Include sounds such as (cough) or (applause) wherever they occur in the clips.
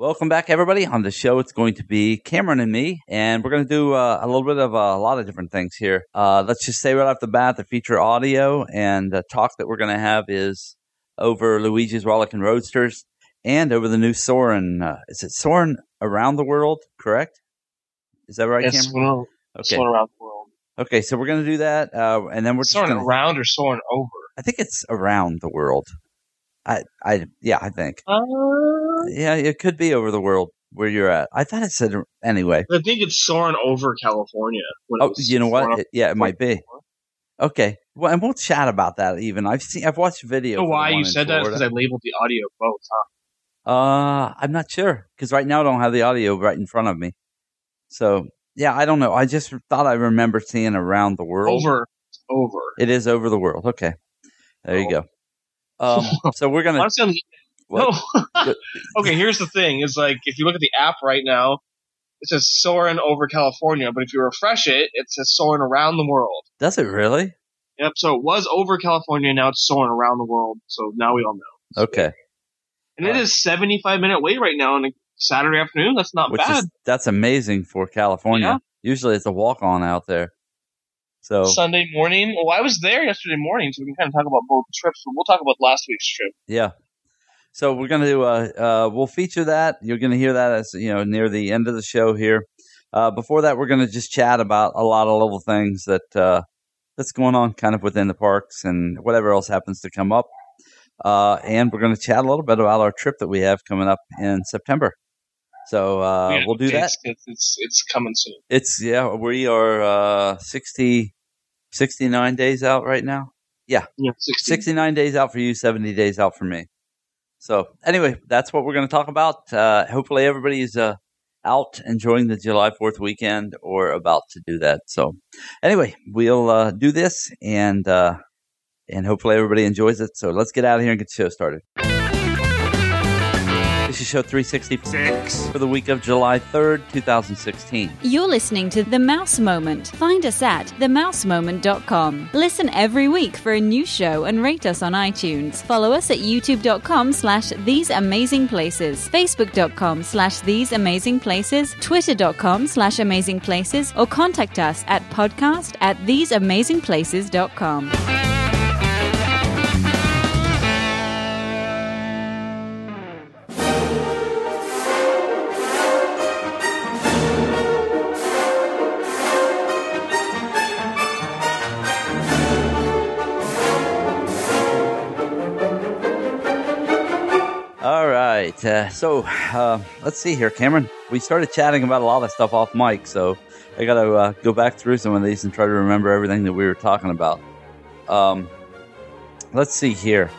Welcome back, everybody. On the show, it's going to be Cameron and me, and we're going to do uh, a little bit of uh, a lot of different things here. Uh, let's just say right off the bat, the feature audio and the talk that we're going to have is over Luigi's Rollickin' Roadsters and over the new Soarin'. Uh, is it Soarin' around the world? Correct? Is that right, Yes, Cameron? soaring, Okay. soaring around the world. Okay, so we're going to do that, uh, and then we're just gonna, around or soaring over? I think it's around the world. I, I, yeah, I think. Uh, Yeah, it could be over the world where you're at. I thought it said anyway. I think it's soaring over California. when Oh, you know what? It- yeah, it might be. Okay. Well, and we'll chat about that. Even I've seen, I've watched video. You know why you said that? Because I labeled the audio both. Huh? Uh, I'm not sure because right now I don't have the audio right in front of me. So yeah, I don't know. I just thought I remember seeing around the world. Over, over. It is over the world. Okay. There you go. Um, (laughs) so we're gonna. Honestly, I'm- What? no. (laughs) okay, here's the thing: is like if you look at the app right now, it says soaring over California, but if you refresh it, it says soaring around the world. Does it really? Yep. So it was over California, now it's soaring around the world. So now we all know. Okay. And it is 75 minute wait right now on a Saturday afternoon. That's not Which bad. is that's amazing for California. Yeah. Usually it's a walk on out there. So Sunday morning. Well, I was there yesterday morning, so we can kind of talk about both trips. But we'll talk about last week's trip. Yeah. So we're gonna do uh uh we'll feature that. You're gonna hear that as you know near the end of the show here. Uh before that we're gonna just chat about a lot of little things that uh that's going on kind of within the parks and whatever else happens to come up. Uh and we're gonna chat a little bit about our trip that we have coming up in September. So uh Yeah, we'll do that. It's, it's, it's, it's coming soon. It's yeah, we are uh 60 69 days out right now. Yeah, 60. 69 days out for you, 70 days out for me. So, anyway, that's what we're going to talk about. Uh, hopefully, everybody's uh, out enjoying the July 4th weekend or about to do that. So, anyway, we'll uh, do this and uh, and hopefully everybody enjoys it. So, let's get out of here and get the show started. This show 366 for the week of July 3rd, 2016. You're listening to The Mouse Moment. Find us at themousemoment.com. Listen every week for a new show and rate us on iTunes. Follow us at youtube.com slash these amazing places, facebook.com slash these amazing places, twitter.com slash amazing places, or contact us at podcast at theseamazingplaces.com. right. Uh, so uh, let's see here, Cameron. We started chatting about a lot of stuff off mic, so I got to uh, go back through some of these and try to remember everything that we were talking about. Um, let's see here.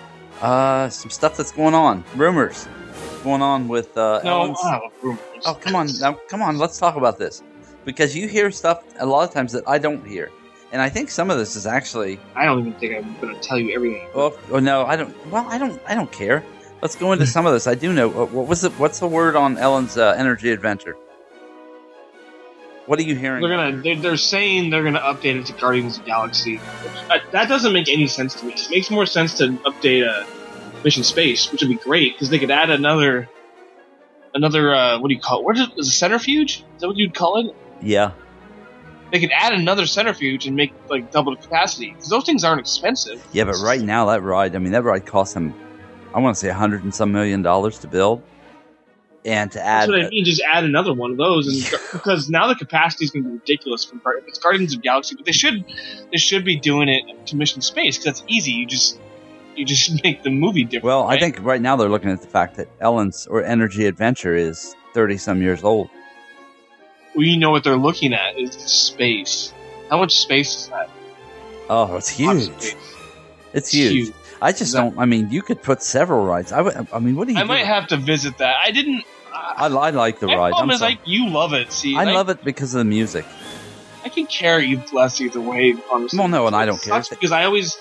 Uh, some stuff that's going on. Rumors going on with uh, No, Ellen's- I rumors. Oh, come on. Now, come on. Let's talk about this. Because you hear stuff a lot of times that I don't hear. And I think some of this is actually I don't even think I'm going to tell you everything. well, oh, no, I don't. Well, I don't. I don't care. Let's go into some of this. I do know. What what was it? What's the word on Ellen's uh, energy adventure? What are you hearing? They're gonna. They're, they're saying they're gonna update it to Guardians of the Galaxy. Uh, that doesn't make any sense to me. It makes more sense to update uh, Mission Space, which would be great because they could add another, another. Uh, what do you call it? What is it? Is a centrifuge? Is that what you'd call it? Yeah, They could add another centrifuge and make like double the capacity because those things aren't expensive. yeah, but right now that ride. I mean, that ride costs him. I want to say a hundred and some million dollars to build, and to add. That's what I mean. Just add another one of those, and (laughs) because now the capacity is going to be ridiculous. For it's Guardians of Galaxy, but they should they should be doing it to Mission Space because that's easy. You just you just (laughs) make the movie different. well, I think right now they're looking at the fact that Ellen's or Energy Adventure is thirty some years old. Well, you know what they're looking at is space. How much space is that? Oh, it's huge. of space. It's huge. I just don't. I mean, you could put several rides. I would. I mean, what do you? I do? might have to visit that. I didn't. I, I like the ride. problem I'm is like you love it. See, I like, love it because of the music. I can care you less either way. Honestly, Well, no, and I don't care. because I always,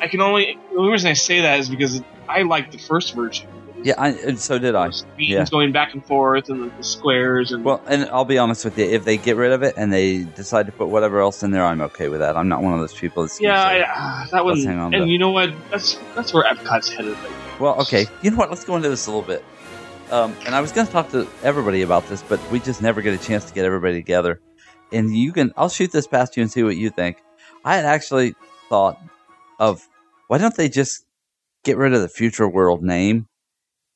I can only. The only reason I say that is because I like the first version. Yeah, I, and so did I. Yeah. going back and forth and the, the squares and Well, and I'll be honest with you. If they get rid of it and they decide to put whatever else in there, I'm okay with that. I'm not one of those people that's yeah, say, I, that was Let's hang on to And you know what? That's that's where Epcot's headed. Well, okay. You know what? Let's go into this a little bit. Um, and I was going to talk to everybody about this, but we just never get a chance to get everybody together. And you can, I'll shoot this past you and see what you think. I had actually thought of why don't they just get rid of the Future World name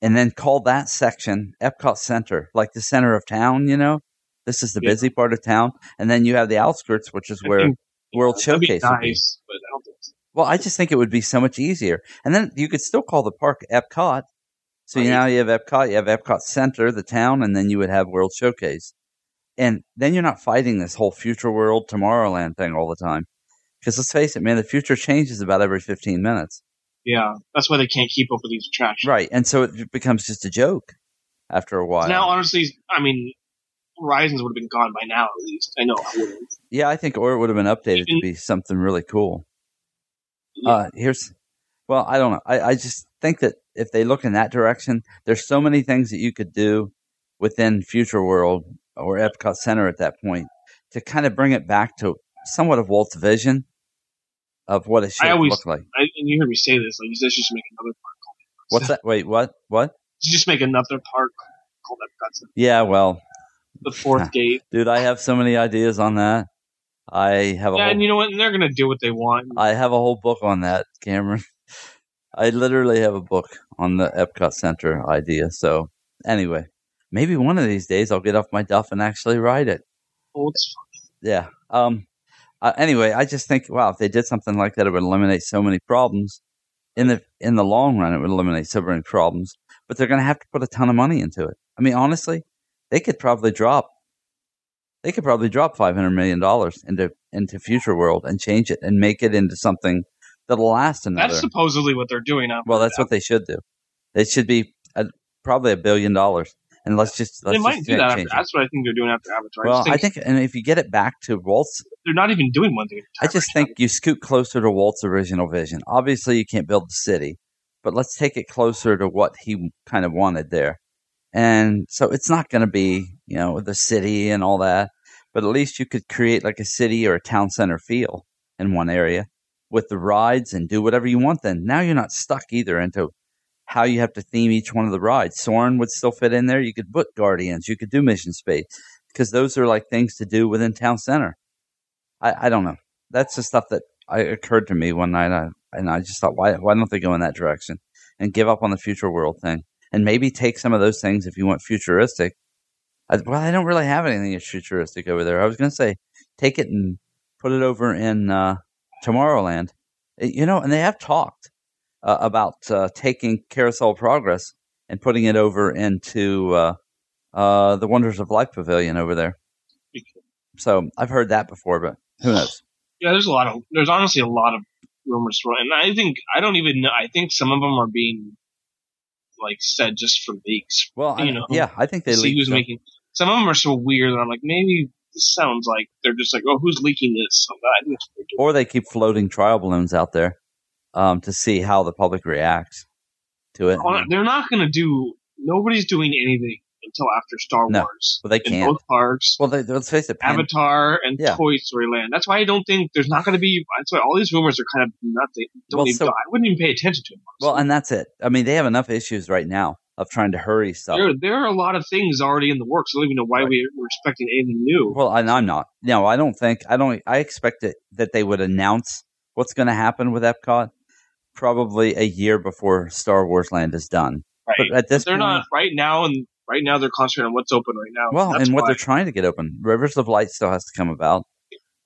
and then call that section Epcot Center, like the center of town, you know? This is the Yeah. busy part of town. And then you have the outskirts, which is where World Showcase would be. nice, but I don't think. Well, I just think it would be so much easier. And then you could still call the park Epcot. So Right. now you have Epcot, you have Epcot Center, the town, and then you would have World Showcase. And then you're not fighting this whole Future World Tomorrowland thing all the time. Because let's face it, man, the future changes about every 15 minutes. Yeah, that's why they can't keep up with these attractions. Right. And so it becomes just a joke after a while. Now, honestly, I mean, Horizons would have been gone by now. At least I know I wouldn't. yeah, I think, or it would have been updated to be something really cool. Yeah. Uh, here's, well, I don't know. I, I just think that if they look in that direction, there's so many things that you could do within Future World or Epcot Center at that point to kind of bring it back to somewhat of Walt's vision of what it should always- look like. I, and you hear me say this. Like, let's just make another park. What's that? (laughs) Wait, what? What? Let's just make another park called Epcot. Center. Yeah, well, The fourth (laughs) gate. dude, I have so many ideas on that. I have a Yeah, whole and you know what? And they're gonna do what they want. I have a whole book on that, Cameron. (laughs) I literally have a book on the Epcot Center idea. So, anyway, maybe one of these days I'll get off my duff and actually write it. Oh, it's Yeah. Um. Uh, anyway, I just think, wow, if they did something like that, it would eliminate so many problems. In the in the long run, it would eliminate so many problems. But they're going to have to put a ton of money into it. I mean, honestly, they could probably drop. They could probably drop five hundred million dollars into into Future World and change it and make it into something that'll last another. that's supposedly what they're doing now. well, that's what they should do. It should be a, probably a billion dollars, and let's just let's they might do that. After, that's what I think they're doing after Avatar. Well, I, I think think, and if you get it back to Walt's they're not even doing one thing. I just think you scoot closer to Walt's original vision. Obviously, you can't build the city, but let's take it closer to what he kind of wanted there. And so it's not going to be, you know, the city and all that, but at least you could create like a city or a town center feel in one area with the rides and do whatever you want. Then now you're not stuck either into how you have to theme each one of the rides. Soarin' would still fit in there. You could put Guardians, you could do Mission Space because those are like things to do within town center. I, I don't know. That's the stuff that I, occurred to me one night, I, and I just thought, why why don't they go in that direction and give up on the future world thing, and maybe take some of those things if you want futuristic. I, well, I don't really have anything that's futuristic over there. I was going to say, take it and put it over in uh, Tomorrowland. Uh, You know, and they have talked uh, about uh, taking Carousel Progress and putting it over into uh, uh, the Wonders of Life Pavilion over there. So I've heard that before, but who knows? Yeah, there's a lot of there's honestly a lot of rumors, and I think I don't even know. I think some of them are being like said just for leaks. Well, I, You know, yeah, I think they see who's making. Some of them are so weird that I'm like, maybe this sounds like they're just like, oh, who's leaking this? So I think that's what they're doing. or they keep floating trial balloons out there um, to see how the public reacts to it. They're not going to do. Nobody's doing anything until after Star No. Wars. Well, they can't. both parks. Well, they, let's face it, Pan- Avatar and Yeah. Toy Story Land. That's why I don't think there's not going to be. That's why all these rumors are kind of nothing. Don't Well, even, so- I wouldn't even pay attention to them. well, and that's it. I mean, they have enough issues right now of trying to hurry stuff. there, there are a lot of things already in the works. I don't even know why Right. we we're expecting anything new. Well, and I'm not. No, I don't think. I don't. I expect it that they would announce what's going to happen with Epcot probably a year before Star Wars Land is done. right? But at this they're point, not right now, and right now they're concentrating on what's open right now. well, that's and what why. they're trying to get open, Rivers of Light still has to come about.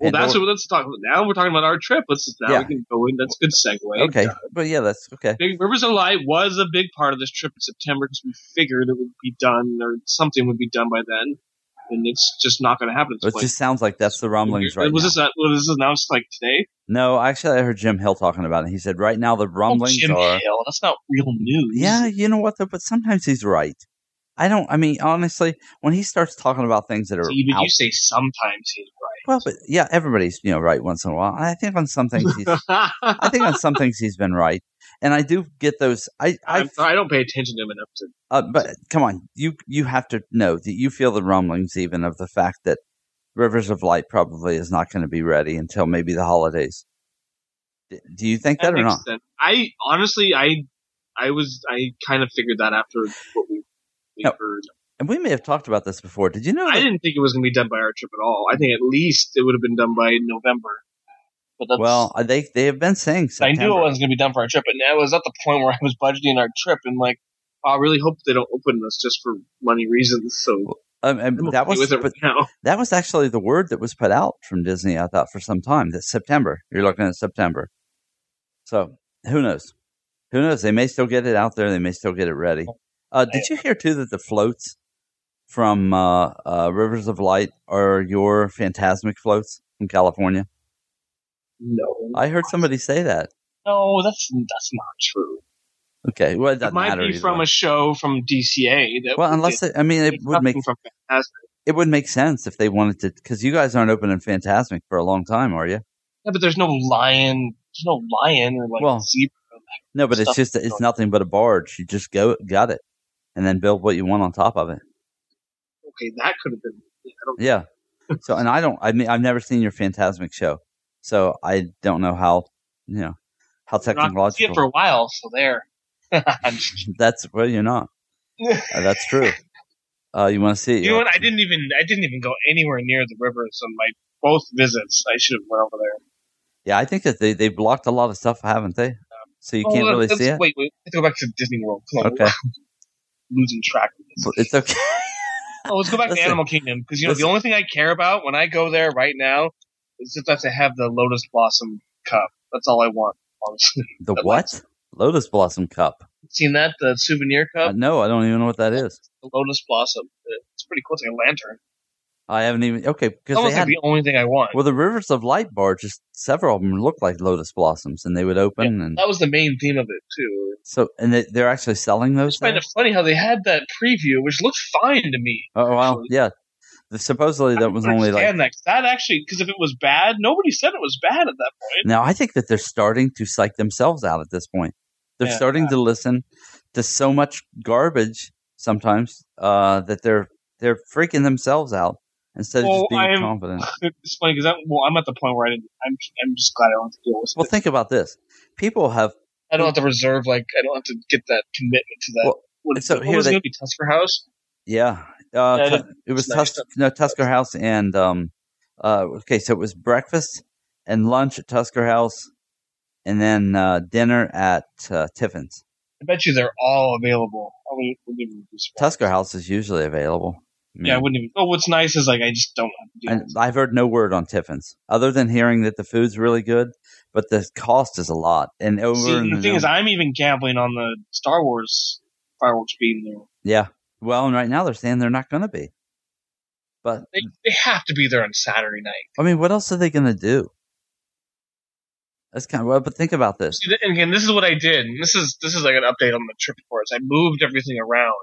well, And that's what let's talk about. Now we're talking about our trip. Let's now Yeah. we can go in. That's a good segue. Okay, but yeah, that's okay. Big Rivers of Light was a big part of this trip in September because we figured it would be done or something would be done by then, and it's just not going to happen. It just sounds like that's the rumblings right was now. this was this announced like today? No, actually, I heard Jim Hill talking about it. He said right now the rumblings oh, Jim are. Hill. That's not real news. Yeah, you know what though, but sometimes he's right. I don't. I mean, honestly, when he starts talking about things that are See, but out, you say sometimes he's right. well, but yeah, everybody's you know right once in a while. I think on some things he's. I think on some things he's been right, and I do get those. I, I, I don't pay attention to them enough to. uh, but come on, you you have to know that you feel the rumblings even of the fact that Rivers of Light probably is not going to be ready until maybe the holidays. D- Do you think that, or makes not? sense. I honestly, I, I was, I kind of figured that after what we No. heard. And we may have talked about this before. Did you know? I didn't think it was going to be done by our trip at all. I think at least it would have been done by November. But well, uh, they they have been saying I knew it wasn't going to be done for our trip, and I was at the point where I was budgeting our trip, and like, I really hope they don't open this just for money reasons. So Um, that was with it right now. (laughs) that was actually the word that was put out from Disney. I thought for some time that September. You're looking at September. So who knows? Who knows? They may still get it out there. They may still get it ready. Uh, did you hear too that the floats from uh, uh, Rivers of Light are your Fantasmic floats from California? No, I heard somebody say that. no, that's that's not true. Okay, well, it It might be from way. a show from DCA. That well, unless it, I mean, it would make from it would make sense if they wanted to, because you guys aren't opening Fantasmic for a long time, are you? Yeah, but there's no lion. There's no lion or like Well, zebra. No, but it's just it's nothing but a barge. You just go got it, and then build what you want on top of it. Okay, that could have been. I don't. Yeah. So, and I don't. I mean, I've never seen your Fantasmic show, so I don't know how you know how it for a while, so there. (laughs) (laughs) That's well, you're not. Uh, that's true. (laughs) Uh, you want to see it? you know what? I didn't even. I didn't even go anywhere near the rivers on my both visits. I should have went over there. Yeah, I think that they they blocked a lot of stuff, haven't they? So you Oh, can't really see it. Wait, wait. Let's go back to Disney World. Come on, Okay. losing track of this. It's okay. Oh, let's go back Listen. to Animal Kingdom because you know Listen. the only thing I care about when I go there right now is just that to have the Lotus Blossom cup. That's all I want. Honestly, (laughs) The what? Lotus Blossom Cup. seen that the souvenir Uh, cup, no, I don't even know what that is. the Lotus Blossom. It's pretty cool. It's like a lantern. I haven't even. Okay, because they had like the only thing I want. well, the Rivers of Light bar just Several of them look like lotus blossoms, and they would open and that was the main theme of it too. so. And they, they're actually selling those. just find it funny how they had that preview, which looked fine to me. Oh well, yeah. Supposedly that was only like. that that actually because if it was bad, nobody said it was bad at that point. Now I think that they're starting to psych themselves out at this point. They're Yeah. starting to listen to so much garbage sometimes uh, that they're they're freaking themselves out instead of just being I'm- confident. It's funny because I'm well, I'm at the point where I didn't. I'm I'm just glad I don't have to deal with Well, it. think about this. People have I don't have to reserve like I don't have to get that commitment to that. Well, what, so what here was they- going to be Tusker House? Yeah, uh, Yeah, it was nice Tus- no Tusker House and um, uh, okay, so it was breakfast and lunch at Tusker House, and then uh, dinner at uh, Tiffin's. I bet you they're all available. I wouldn't, wouldn't even be surprised. Tusker House is usually available. Mean, Yeah, I wouldn't even. Oh, what's nice is like I just don't have to deal and with. I've heard no word on Tiffin's other than hearing that the food's really good, but the cost is a lot. And over See, the thing is, I'm even gambling on the Star Wars fireworks being there. yeah, well, and right now they're saying they're not going to be. But They, they have to be there on Saturday night. I mean, what else are they going to do? That's kind of well. But think about this. And again, this is what I did. And this is this is like an update on the trip us. I moved everything around.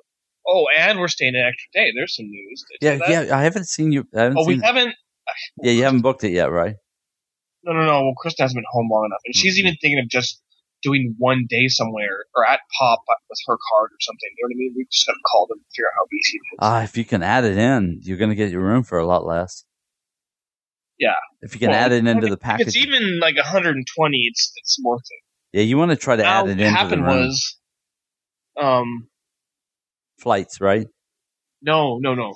Oh, and we're staying an extra day. There's some news. Yeah, yeah. I haven't seen you. I haven't Oh, we seen, haven't. Yeah, you haven't booked it yet, right? No, no, no. Well, Kristen hasn't been home long enough, and she's Mhm. even thinking of just doing one day somewhere or at Pop with her card or something. You know what I mean? We just got to call them and figure out how easy it is. Ah, if you can add it in, you're going to get your room for a lot less. Yeah. If you can Well, add it I into mean, the If package. it's even like 120, it's it's worth it. yeah, you want to try to Now, add it in. what into the happened room. was, um, Flights, right? no, no, no.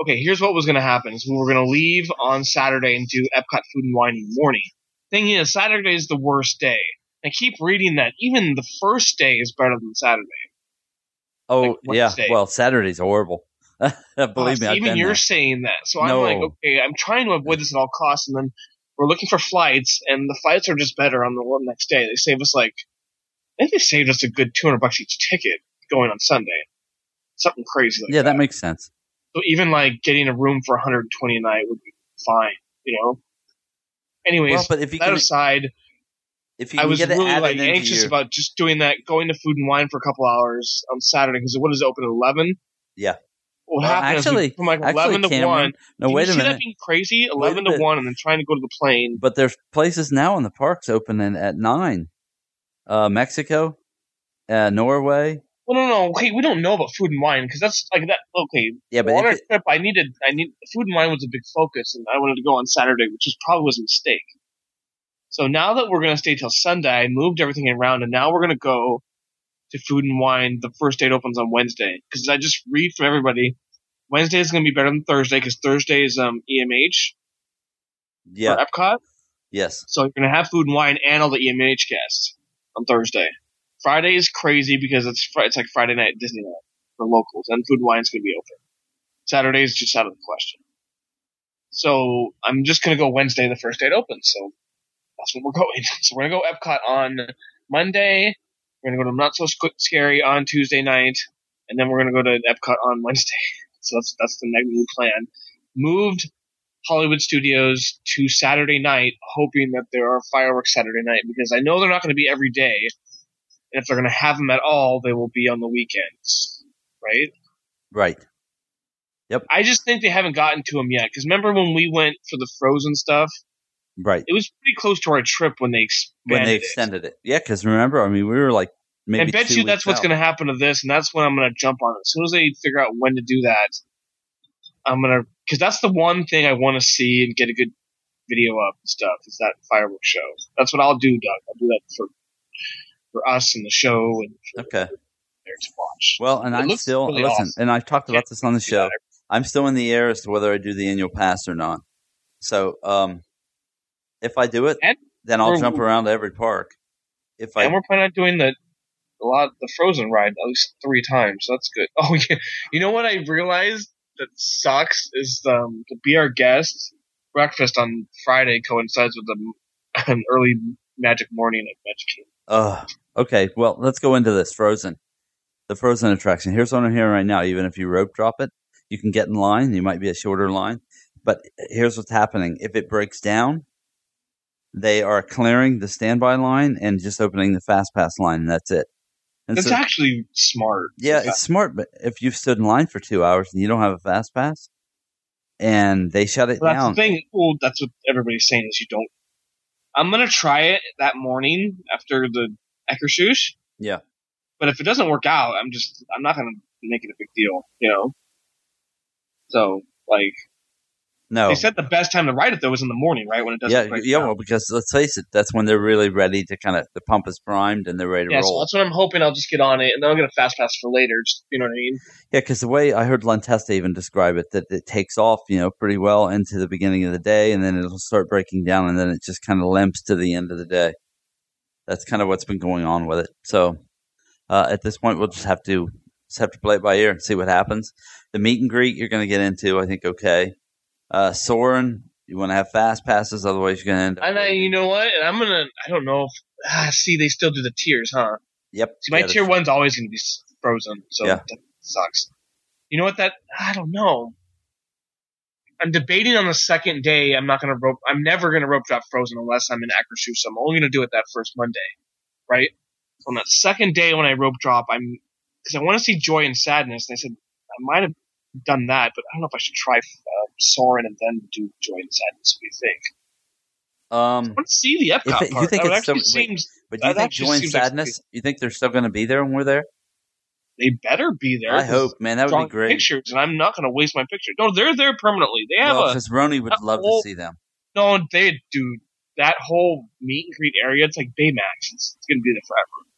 Okay, here's what was going to happen: is we were going to leave on Saturday and do Epcot Food and Wine in the morning. Thing is, Saturday is the worst day. I keep reading that even the first day is better than Saturday. Oh, Like yeah. Well, Saturday's horrible. (laughs) Believe me, Uh, I've even you're there. saying that. So No. I'm like, okay, I'm trying to avoid this at all costs, and then we're looking for flights, and the flights are just better on the one next day. They save us like, I think they saved us a good 200 bucks each ticket going on Sunday. Something crazy like Yeah, that makes sense. So even like getting a room for 120 a night would be fine, you know. Anyways, Well, but if you that can, aside, if you I was get really like anxious your, about just doing that, going to Food and Wine for a couple hours on Saturday because what is it open at 11? Yeah. What Well, happened actually- from like actually, 11 to Cameron, 1. no, wait a see minute. that being crazy? 11 to 1 and then trying to go to the plane. But there's places now in the parks opening at nine. Uh, Mexico, uh, Norway. Well, no, no, okay, we don't know about Food and Wine because that's like that. Okay, Yeah, but on our it, trip, I needed, I need Food and Wine was a big focus, and I wanted to go on Saturday, which was probably was a mistake. So now that we're gonna stay till Sunday, I moved everything around, and now we're gonna go to Food and Wine. The first date opens on Wednesday because I just read from everybody. Wednesday is going to be better than Thursday because Thursday is um, EMH Yeah. for Epcot. Yes. So you're going to have Food and Wine and all the EMH guests on Thursday. Friday is crazy because it's fri- it's like Friday night at Disneyland for locals, and Food and Wine's going to be open. Saturday is just out of the question. So I'm just going to go Wednesday, the first date opens. So that's when we're going. (laughs) So we're going to go Epcot on Monday. We're going to go to Not So Scary on Tuesday night, and then we're going to go to Epcot on Wednesday. (laughs) So that's that's the next new plan. Moved Hollywood Studios to Saturday night, hoping that there are fireworks Saturday night because I know they're not going to be every day, and if they're going to have them at all, they will be on the weekends, right? Right. Yep. I just think they haven't gotten to them yet. Because remember when we went for the Frozen stuff? Right. It was pretty close to our trip when they expanded When they it. extended it. Yeah, because remember, I mean, we were like maybe. I bet you that's what's going to happen to this, and that's when I'm going to jump on it. As soon as they figure out when to do that, I'm going to because that's the one thing I want to see and get a good video up and stuff is that fireworks show. That's what I'll do, Doug. I'll do that for for us and the show and for Okay. there to watch. Well, and It I'm still really listen, awesome. and I've talked about this on the show. I'm still in the air as to whether I do the annual pass or not. So, um, if I do it, And then I'll jump around every park. If I and we're planning on doing the a lot the Frozen ride at least three times. So that's good. (laughs) Oh, yeah. you know what I realized that sucks is um, to be our guest. Breakfast on Friday coincides with the, (laughs) an early Magic morning at Magic Kingdom. Uh, okay, well, let's go into this Frozen, the Frozen attraction. Here's what I'm hearing right now. Even if you rope drop it, you can get in line. You might be a shorter line, but here's what's happening. If it breaks down, they are clearing the standby line and just opening the fast pass line, and that's it. And That's so- actually smart. yeah, it's smart, but if you've stood in line for two hours and you don't have a fast pass, and they shut it Well, that's down, the thing. Well, that's what everybody's saying is you don't. I'm gonna try it that morning after the Akershus. Yeah. But if it doesn't work out, I'm just I'm not gonna make it a big deal, you know. So like no, they said, the best time to ride it though was in the morning, right when it doesn't. Yeah, break yeah, down. well, because let's face it, that's when they're really ready to kind of the pump is primed and they're ready to Yeah, so roll. that's what I'm hoping. I'll just get on it, and then I'll get a fast pass for later. Just you know what I mean? Yeah, because the way I heard Len Testa even describe it, that it takes off, you know, pretty well into the beginning of the day, and then it'll start breaking down, and then it just kind of limps to the end of the day. That's kind of what's been going on with it. So uh, at this point, we'll just have to just have to play it by ear and see what happens. The meet and greet you're going to get into, I think, okay. Uh, Soarin', you want to have fast passes, otherwise you're to end up. And I, you know what? And I'm gonna. I don't know. If, ah, see, they still do the tiers, huh? yep. See, my yeah, tier one's always gonna be frozen, so Yeah. that sucks. You know what? That I don't know. I'm debating on the second day. I'm not gonna rope. I'm never gonna rope drop Frozen unless I'm in Akershus. So I'm only gonna do it that first Monday, right? So on that second day when I rope drop, I'm because I want to see Joy and Sadness. And I said I might have done that, but I don't know if I should try uh, Soarin' and then do Joy and Sadness. What do you think? Um, I want to see the Epcot it- you part. think that it's some- wait. seems but do you think Joy and seems like Sadness? You think they're still going to be there when we're there? they better be there. I hope, man. That would be great. Pictures, and I'm not going to waste my picture. No, they're there permanently. They have Well, a because Roni would love whole- to see them. no. They do that whole meet and greet area. It's like Baymax. It's, it's going to be there forever.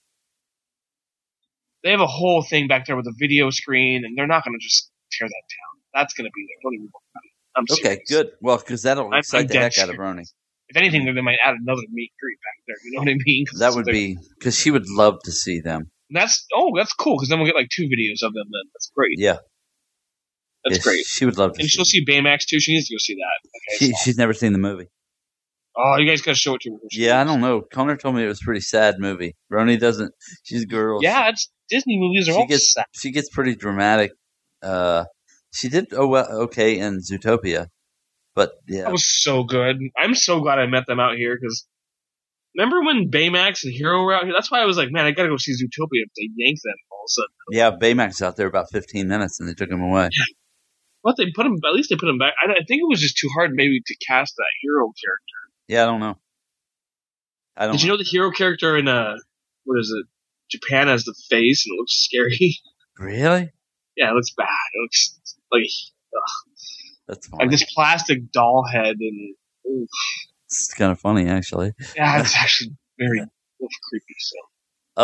They have a whole thing back there with a video screen, and they're not going to just tear that down. That's going to be there. Don't even worry. I'm Okay, serious. good. Well, because that'll I'm- excite I'm the heck out of serious. Roni. If anything, they might add another meet greet back there. You know what I mean? (laughs) That would be because she would love to see them. That's oh, that's cool. Because then we'll get like two videos of them. Then that's great. Yeah, That's great. She would love to. And see she'll them. see Baymax too. She needs to go see that. Okay. She, so- she's never seen the movie. oh, you guys got to show it to her. Yeah, I don't know. Connor told me it was a pretty sad movie. Roni doesn't. She's a girl. Yeah, it's Disney movies are she all gets sad. she gets pretty dramatic. Uh, she did oh well, okay in Zootopia, but yeah, That was so good. I'm so glad I met them out here because remember when Baymax and Hero were out here? That's why I was like, man, I gotta go see Zootopia if they yank them all of a sudden. yeah. Baymax is out there about fifteen minutes, and they took him away. But they put him. At least they put him back. I, I think it was just too hard maybe to cast that hero character. Yeah, I don't know. I don't. Did you know the hero character in uh what is it? Japan has the face and it looks scary. (laughs) really? Yeah, it looks bad. It looks like That's funny. like this plastic doll head and ooh, It's kind of funny, actually. yeah, it's (laughs) actually very oof, creepy. So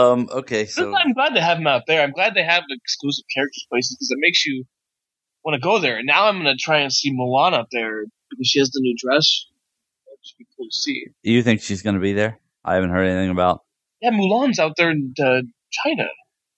Um. Okay. So I'm glad they have them out there. I'm glad they have exclusive characters places because it makes you want to go there. And now I'm gonna try and see Mulan up there because she has the new dress. That should be cool to see. you think she's going to be there? I haven't heard anything about. Yeah, Mulan's out there in uh, China.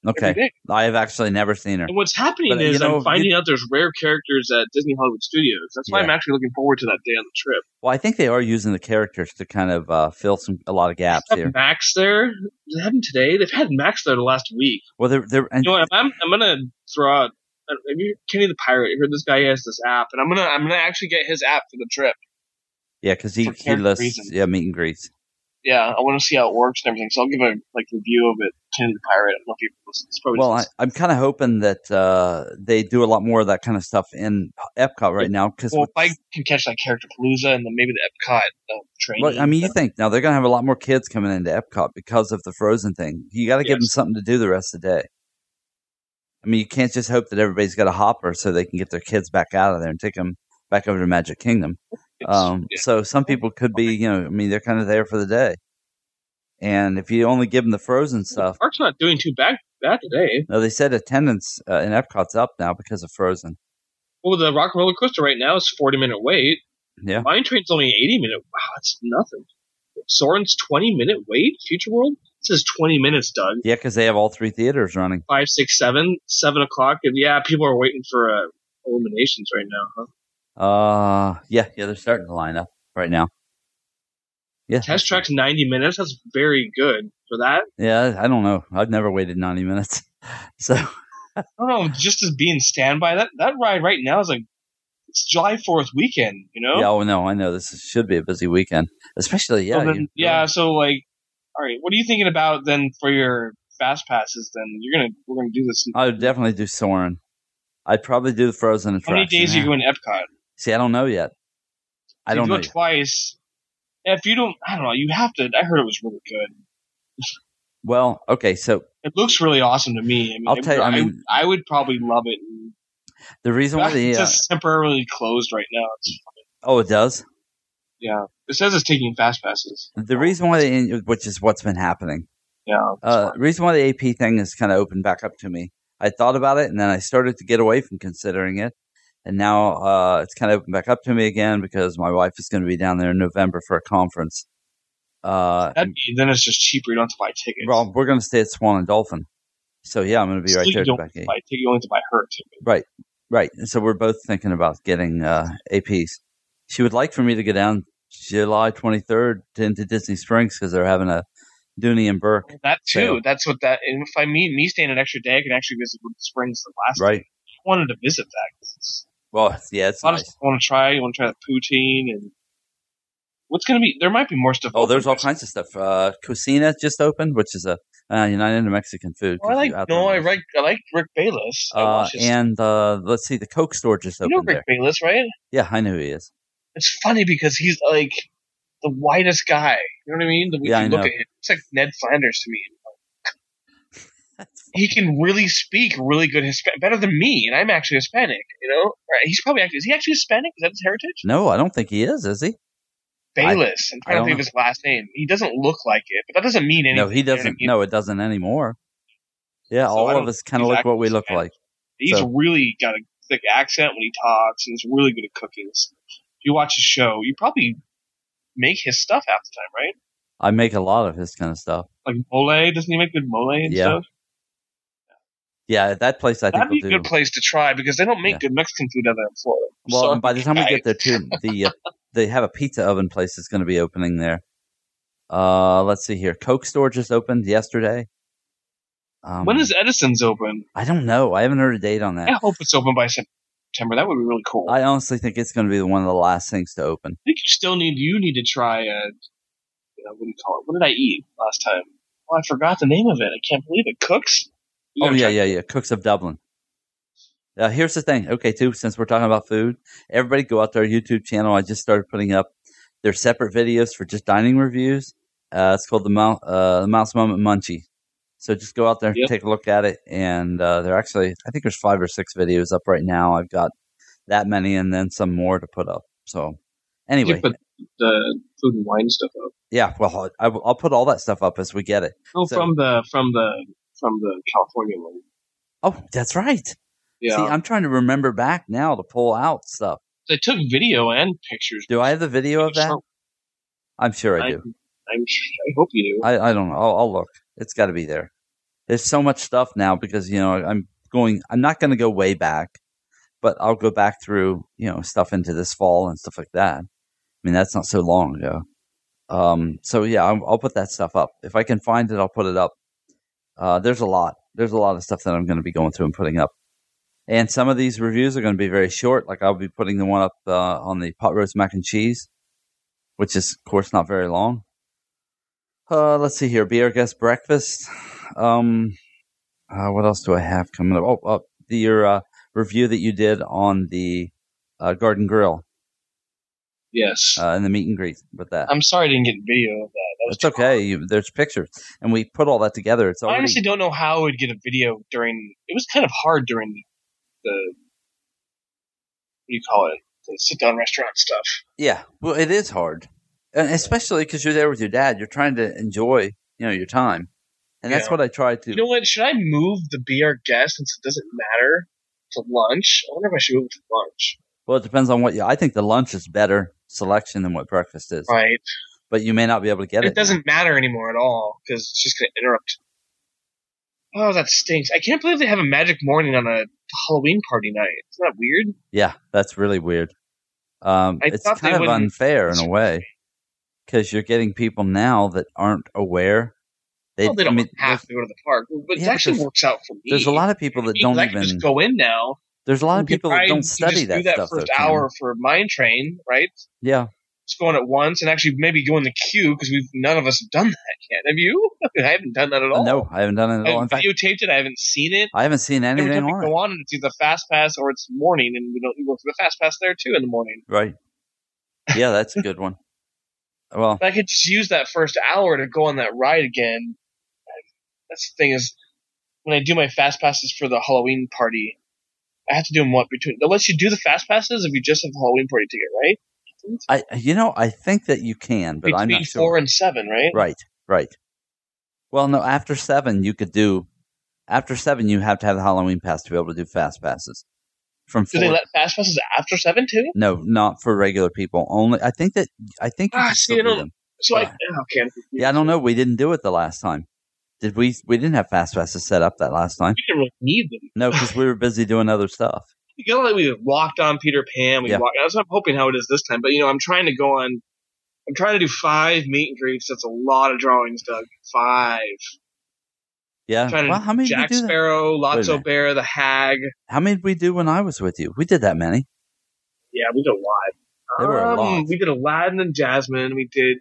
Every Okay. I have actually never seen her. And what's happening But, is you know, I'm finding out there's rare characters at Disney Hollywood Studios. That's why Yeah. I'm actually looking forward to that day on the trip. Well, I think they are using the characters to kind of uh, fill some a lot of gaps Have here. Max there. They have him today. They've had Max there the last week. Well, they're they're and You know what? I'm I'm gonna throw out. uh, Have you Kenny the Pirate? You heard this guy has this app, and I'm gonna I'm gonna actually get his app for the trip. yeah, because he he character lists reasons. yeah meet and greets. Yeah, I want to see how it works and everything. So I'll give a like review of it. Kenny the Pirate. I don't know if you listen. It's probably Well, I, I'm kind of hoping that uh, they do a lot more of that kind of stuff in Epcot right now because well, if I can catch that character Palooza and then maybe the Epcot uh, training. Well, I mean, you think now they're going to have a lot more kids coming into Epcot because of the Frozen thing. You got to give them something to do the rest of the day. I mean, you can't just hope that everybody's got a hopper so they can get their kids back out of there and take them back over to Magic Kingdom. Um, yeah. So some people could be, you know, I mean, they're kind of there for the day. And if you only give them the Frozen stuff, Park's not doing too bad bad today. no, they said attendance uh, in Epcot's up now because of Frozen. Well, the Rock and Roller Coaster right now is 40 minute wait. Yeah. Mine Train's only 80 minute. Wow, that's nothing. Soarin's 20 minute wait. Future World it says 20 minutes, Doug. Yeah, because they have all three theaters running. Five, six, seven, seven o'clock, and yeah, people are waiting for uh, Illuminations right now. Huh? Uh, yeah, yeah, they're starting to line up right now. Yeah, Test track's 90 minutes. That's very good for that. Yeah, I don't know. I've never waited 90 minutes. (laughs) So, I don't know. Just as being standby, that that ride right now is like it's July 4th weekend. You know. yeah, oh no, I know this is- should be a busy weekend, especially So yeah, then- you- yeah. So like, all right, what are you thinking about then for your fast passes? Then you're gonna we're gonna do this. I would definitely do Soarin'. I'd probably do the Frozen How many days are you to Epcot? See, I don't know yet. I If don't you know. go yet. twice. If you don't, I don't know. You have to. I heard it was really good. Well, okay, so It looks really awesome to me. I mean, I'll tell you, I I, mean- I would probably love it. The reason why the it's uh, just temporarily closed right now. It's, oh, it does. yeah, it says it's taking fast passes. The reason why they, which is what's been happening. Yeah, Uh, the reason why the AP thing is kind of opened back up to me. I thought about it, and then I started to get away from considering it, and now uh, it's kind of opened back up to me again because my wife is going to be down there in November for a conference. Uh, That'd be, then it's just cheaper. You don't have to buy tickets. well, we're going to stay at Swan and Dolphin, so yeah, I'm going to be Still, right you there don't back have to gate. buy ticket. You only have to buy her ticket. Right, right. And so we're both thinking about getting uh, APs. She would like for me to go down July 23rd to, into Disney Springs because they're having a Dooney and Bourke. That too. Sale. That's what that. And if I meet me staying an extra day, I can actually visit Springs the last. Right. Day. I wanted to visit that. Well, (laughs) yeah, it's a lot nice. of stuff I want to try. I want to try the poutine and what's going to be. There might be more stuff. Oh, there's all kinds of stuff. Uh, Cocina just opened, which is a uh, United Mexican food. Oh, I like. there No, I like. I like Rick Bayless. Uh, and uh, let's see, the Coke store just opened. you know Rick there. Bayless, right? Yeah, I know who he is. It's funny because he's like the whitest guy. You know what I mean? The way Yeah, you I look know. at him, it's like Ned Flanders to me. He can really speak really good Hispanic, better than me, and I'm actually Hispanic. You know, right? He's probably actually is he actually Hispanic? Is that his heritage? No, I don't think he is. Is he? Bayless. I'm I trying to don't think of his last name. He doesn't look like it, but that doesn't mean anything. No, he you know I doesn't. mean? No, it doesn't anymore. Yeah, So all of us kind of think look what we look Hispanic. like. He's So- really got a thick accent when he talks, and he's really good at cooking. So if you watch his show, you probably make his stuff half the time, right? I make a lot of his kind of stuff. Like mole, doesn't he make good mole and Yeah, stuff? Yeah, that place I think That'd be a do. good place to try because they don't make Yeah. good Mexican food out there in Florida. Well, So- and by the time we get there too, the (laughs) uh, they have a pizza oven place that's going to be opening there. Uh, let's see here. Coke store just opened yesterday. Um, when is Edison's open? I don't know. I haven't heard a date on that. I hope it's open by September. That would be really cool. I I honestly think it's going to be one of the last things to open. I think you still need you need to try. Uh, you know, what do you call it? What did I eat last time? Oh, I forgot the name of it. I can't believe it. Cookes. You Oh yeah, yeah, yeah. Cookes of Dublin. Uh, here's the thing. Okay, too. Since we're talking about food, everybody go out to our YouTube channel. I just started putting up their separate videos for just dining reviews. Uh, it's called the Mouse, uh, the Mouse Moment Munchie. So just go out there, Yep. take a look at it, and uh, they're actually I think there's five or six videos up right now. I've got that many, and then some more to put up. So anyway, the food and wine stuff up. Yeah, well, I, will put all that stuff up as we get it. Oh, So- from the from the from the California one. Oh, that's right. Yeah, See, I'm trying to remember back now to pull out stuff. they took video and pictures. Do I have the video of that? So, I'm sure I I, do. I'm sure, I hope you do. I, I don't know. I'll, I'll look. It's got to be there. There's so much stuff now because you know I'm going. I'm not going to go way back, but I'll go back through you know stuff into this fall and stuff like that. I mean that's not so long ago. Um, so yeah, I'll, I'll put that stuff up if I can find it. I'll put it up. Uh, there's a lot. There's a lot of stuff that I'm going to be going through and putting up. And some of these reviews are going to be very short. Like I'll be putting the one up uh, on the pot roast mac and cheese, which is of course not very long. Uh, let's see here. Be our guest breakfast. Um, uh, what else do I have coming up? Oh, uh, the your uh, review that you did on the uh, Garden Grill yes. uh, and the meet and greet with that. I'm sorry I didn't get a video of that. That was It's okay. You, there's pictures, and we put all that together. It's I honestly don't know how I would get a video during. It was kind of hard during the what do you call it? The sit down restaurant stuff. yeah. Well, it is hard, and especially because you're there with your dad. You're trying to enjoy, you know, your time, and that's Yeah. what I tried to. You know what? Should I move the be our guest since it doesn't matter to lunch? I wonder if I should move to lunch. well, it depends on what you. I think the lunch is better selection than what breakfast is, Right. But you may not be able to get it. It doesn't matter anymore at all because it's just going to interrupt. Oh, that stinks! I can't believe they have a magic morning on a Halloween party night. Isn't that weird? Yeah, that's really weird. Um, I it's kind of unfair in a way because you're getting people now that aren't aware. They, well, they don't mean, have to go to the park, but Yeah, it actually works out for me. there's a lot of people that don't I even. just go in now. There's a lot of people that don't study that do that stuff. first hour for Mine Train, right? Yeah, Just go in at once and actually maybe go in the queue because we've none of us have done that yet. Have you? (laughs) I haven't done that at all. no, I haven't done it at all. In haven't fact, it. I haven't seen it. I haven't seen Every anything time we on go on, and it's either Fast Pass or it's morning, and we don't we go for the Fast Pass there too in the morning. Right? Yeah, that's a good one. (laughs) Well, But I could just use that first hour to go on that ride again. That's the thing is, when I do my Fast Passes for the Halloween party, I have to do them what between. They'll let you do the Fast Passes if you just have the Halloween party ticket, right? I you know I think that you can, but I'm not sure. four and seven, right? Right, right. Well, no, after seven, you could do. After seven, you have to have the Halloween pass to be able to do fast passes. From Do four, they let Fast Passes after seven too? no, not for regular people. Only, I think that I think you Ah, can see, still I do don't- them. So I okay. Yeah, I don't know. We didn't do it the last time. Did we? We didn't have fast passes set up that last time. We didn't really need them. No, because we were busy doing other stuff. You know, like we walked on Peter Pan. We Yeah. walked. What I'm hoping how it is this time. But you know, I'm trying to go on. I'm trying to do five meet and greets. That's a lot of drawings, Doug. Five. Yeah. trying to Well, how many did Jack we do? Sparrow, Lotso. Bear, the Hag. How many did we do when I was with you? We did that many. Yeah, we did a lot. There were a Um, lot. We did Aladdin and Jasmine. We did.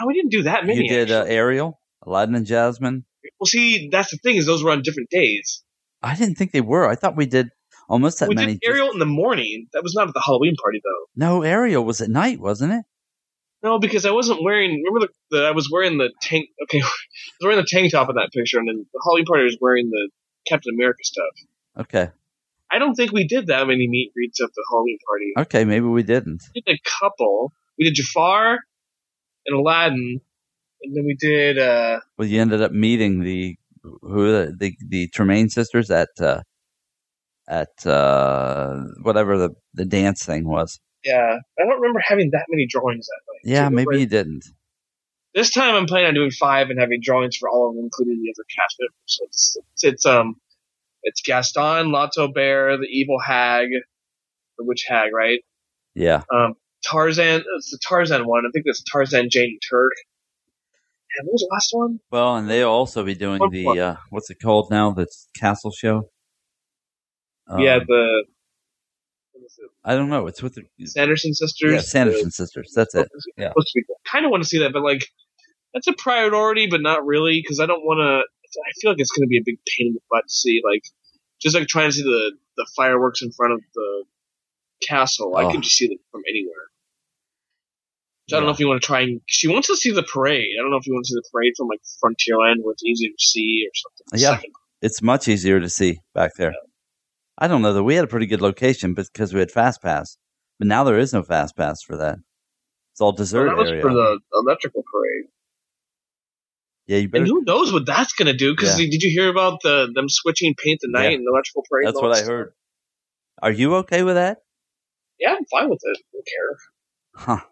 No, we didn't do that many. you did uh. Ariel, Aladdin, and Jasmine. well, see, that's the thing is those were on different days. I didn't think they were. I thought we did almost that we many. did Ariel in the morning. That was not at the Halloween party though. No, Ariel was at night, wasn't it? No, because I wasn't wearing. Remember the, the I was wearing the tank. Okay, (laughs) I was wearing the tank top in that picture, and then the Halloween party was wearing the Captain America stuff. Okay. I don't think we did that many meet greets at the Halloween party. Okay, maybe we didn't. We did a couple. We did Jafar and Aladdin, and then we did. uh Well, you ended up meeting the who the the, the Tremaine sisters at uh, at uh, whatever the the dance thing was. Yeah, I don't remember having that many drawings that night. Yeah, So maybe we're- you didn't. This time I'm planning on doing five and having drawings for all of them, including the other cast members. So it's, it's, it's um, it's Gaston, Lotso Bear, the Evil Hag, the Witch Hag, right? Yeah. Um, Tarzan. It's the Tarzan one. I think it's Tarzan, Jane, Turk. And what was the last one? Well, and they'll also be doing One the more. uh, what's it called now? The castle show. Um, yeah, the what is it? I don't know. It's with the Sanderson sisters. yeah, Sanderson sisters. That's it. Yeah. Supposed to be cool. Kind of want to see that, but like that's a priority, but not really because I don't want to. I feel like it's going to be a big pain in the butt to see, like just like trying to see the the fireworks in front of the castle. I Oh. can just see them from anywhere. So I don't know if you want to try and. She wants to see the parade. I don't know if you want to see the parade from like Frontierland where it's easier to see or something. Yeah. Second. It's much easier to see back there. I don't know that we had a pretty good location because we had fast pass, but now there is no fast pass for that. It's all dessert that was area. for the electrical parade. yeah, you better. And who knows what that's going to do? Because Yeah. did you hear about the them switching paint the night Yeah. and the electrical parade? That's what I heard. Are you okay with that? Yeah, I'm fine with it. I don't care. Huh.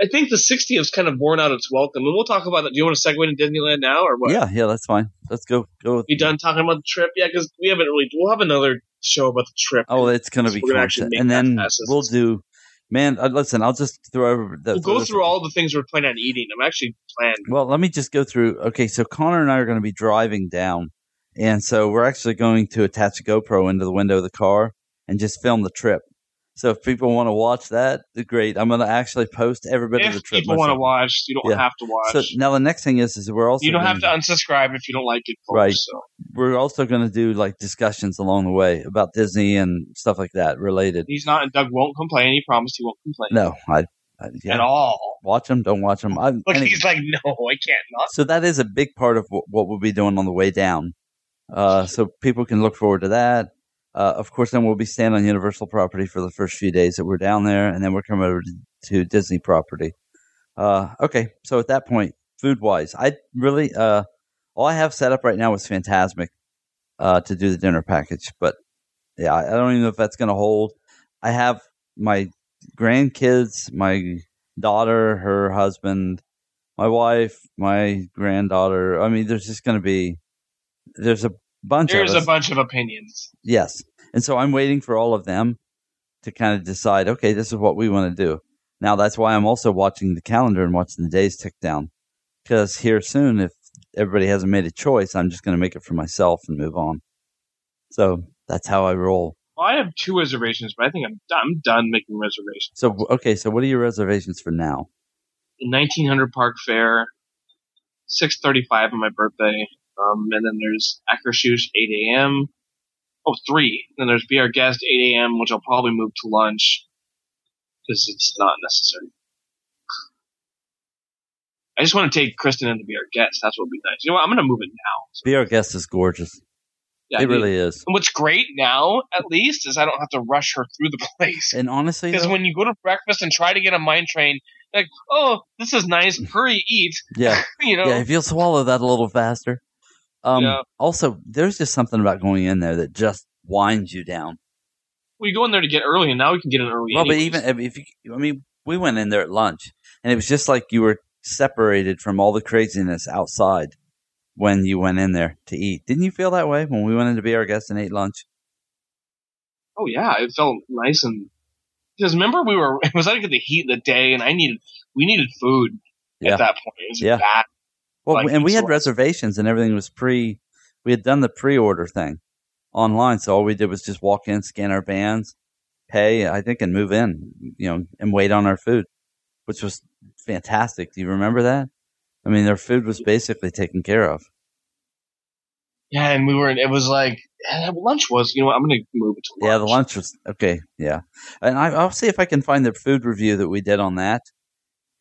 I think the 60th is kind of worn out its welcome, and we'll talk about it. Do you want to segue into Disneyland now, or what? Yeah, yeah, that's fine. Let's go. Go. We done talking about the trip? Yeah, because we haven't really. We'll have another show about the trip. Oh, it's gonna be We're actually and then we'll do. Man, uh, listen, I'll just throw over. The, we'll go through all the things we're planning on eating. I'm actually planning. Well, let me just go through. Okay, so Connor and I are going to be driving down, and so we're actually going to attach a GoPro into the window of the car and just film the trip. So if people want to watch that, great. I'm going to actually post every bit of the trip. If people want to watch, you don't Yeah. have to watch. So now the next thing is, is we're also you don't have gonna- unsubscribe if you don't like it, folks. Right. So. we're also going to do like discussions along the way about Disney and stuff like that related. He's not, and Doug won't complain. He promised he won't complain No, I, I at all. watch them, don't watch them. I, Look, anyway. he's like, no, I can't not. so that is a big part of what, what we'll be doing on the way down. Uh, so people can look forward to that. Uh, of course, then we'll be staying on Universal property for the first few days that we're down there, and then we're coming over to, Disney property. Uh, okay, so at that point, food wise, I really uh, all I have set up right now is Fantasmic uh, to do the dinner package, but yeah, I don't even know if that's going to hold. I have my grandkids, my daughter, her husband, my wife, my granddaughter. I mean, there's just going to be there's a bunch There's a bunch of opinions. yes, and so I'm waiting for all of them to kind of decide. Okay, this is what we want to do. Now that's why I'm also watching the calendar and watching the days tick down. Because here soon, if everybody hasn't made a choice, I'm just going to make it for myself and move on. So that's how I roll. Well, I have two reservations, but I think I'm done, I'm done making reservations. So okay, so what are your reservations for now? The 1900 Park Fair, 6:35 on my birthday, um, and then there's Akershus 8 a.m. Oh, three. Then there's Be Our Guest 8 a.m., which I'll probably move to lunch because it's not necessary. I just want to take Kristen in to be our guest. That's what would be nice. You know what? I'm going to move it now. So, Be our guest is gorgeous. yeah, it dude. really is. And what's great now, at least, is I don't have to rush her through the (laughs) place. And honestly, Because when you go to breakfast and try to get a mine train, like, oh, this is nice, hurry, eat. yeah, (laughs) You know, yeah, if you'll swallow that a little faster. Um, Yeah. Also, there's just something about going in there that just winds you down. we go in there to get early, and now we can get in early. Well, but even if, if you, I mean, we went in there at lunch, and it was just like you were separated from all the craziness outside when you went in there to eat. Didn't you feel that way when we went in to be our guest and ate lunch? oh yeah, it felt nice and because remember we were (laughs) it was like the heat of the day, and I needed we needed food Yeah. at that point. It was Yeah. bad. Well, Like and we had reservations, and everything was pre. We had done the pre-order thing online, so all we did was just walk in, scan our bands, pay, I think, and move in. You know, and wait on our food, which was fantastic. Do you remember that? I mean, their food was basically taken care of. Yeah, and we were. It was like lunch was. You know what? I'm gonna move it to lunch. Yeah, the lunch was okay. Yeah, and I, I'll see if I can find the food review that we did on that,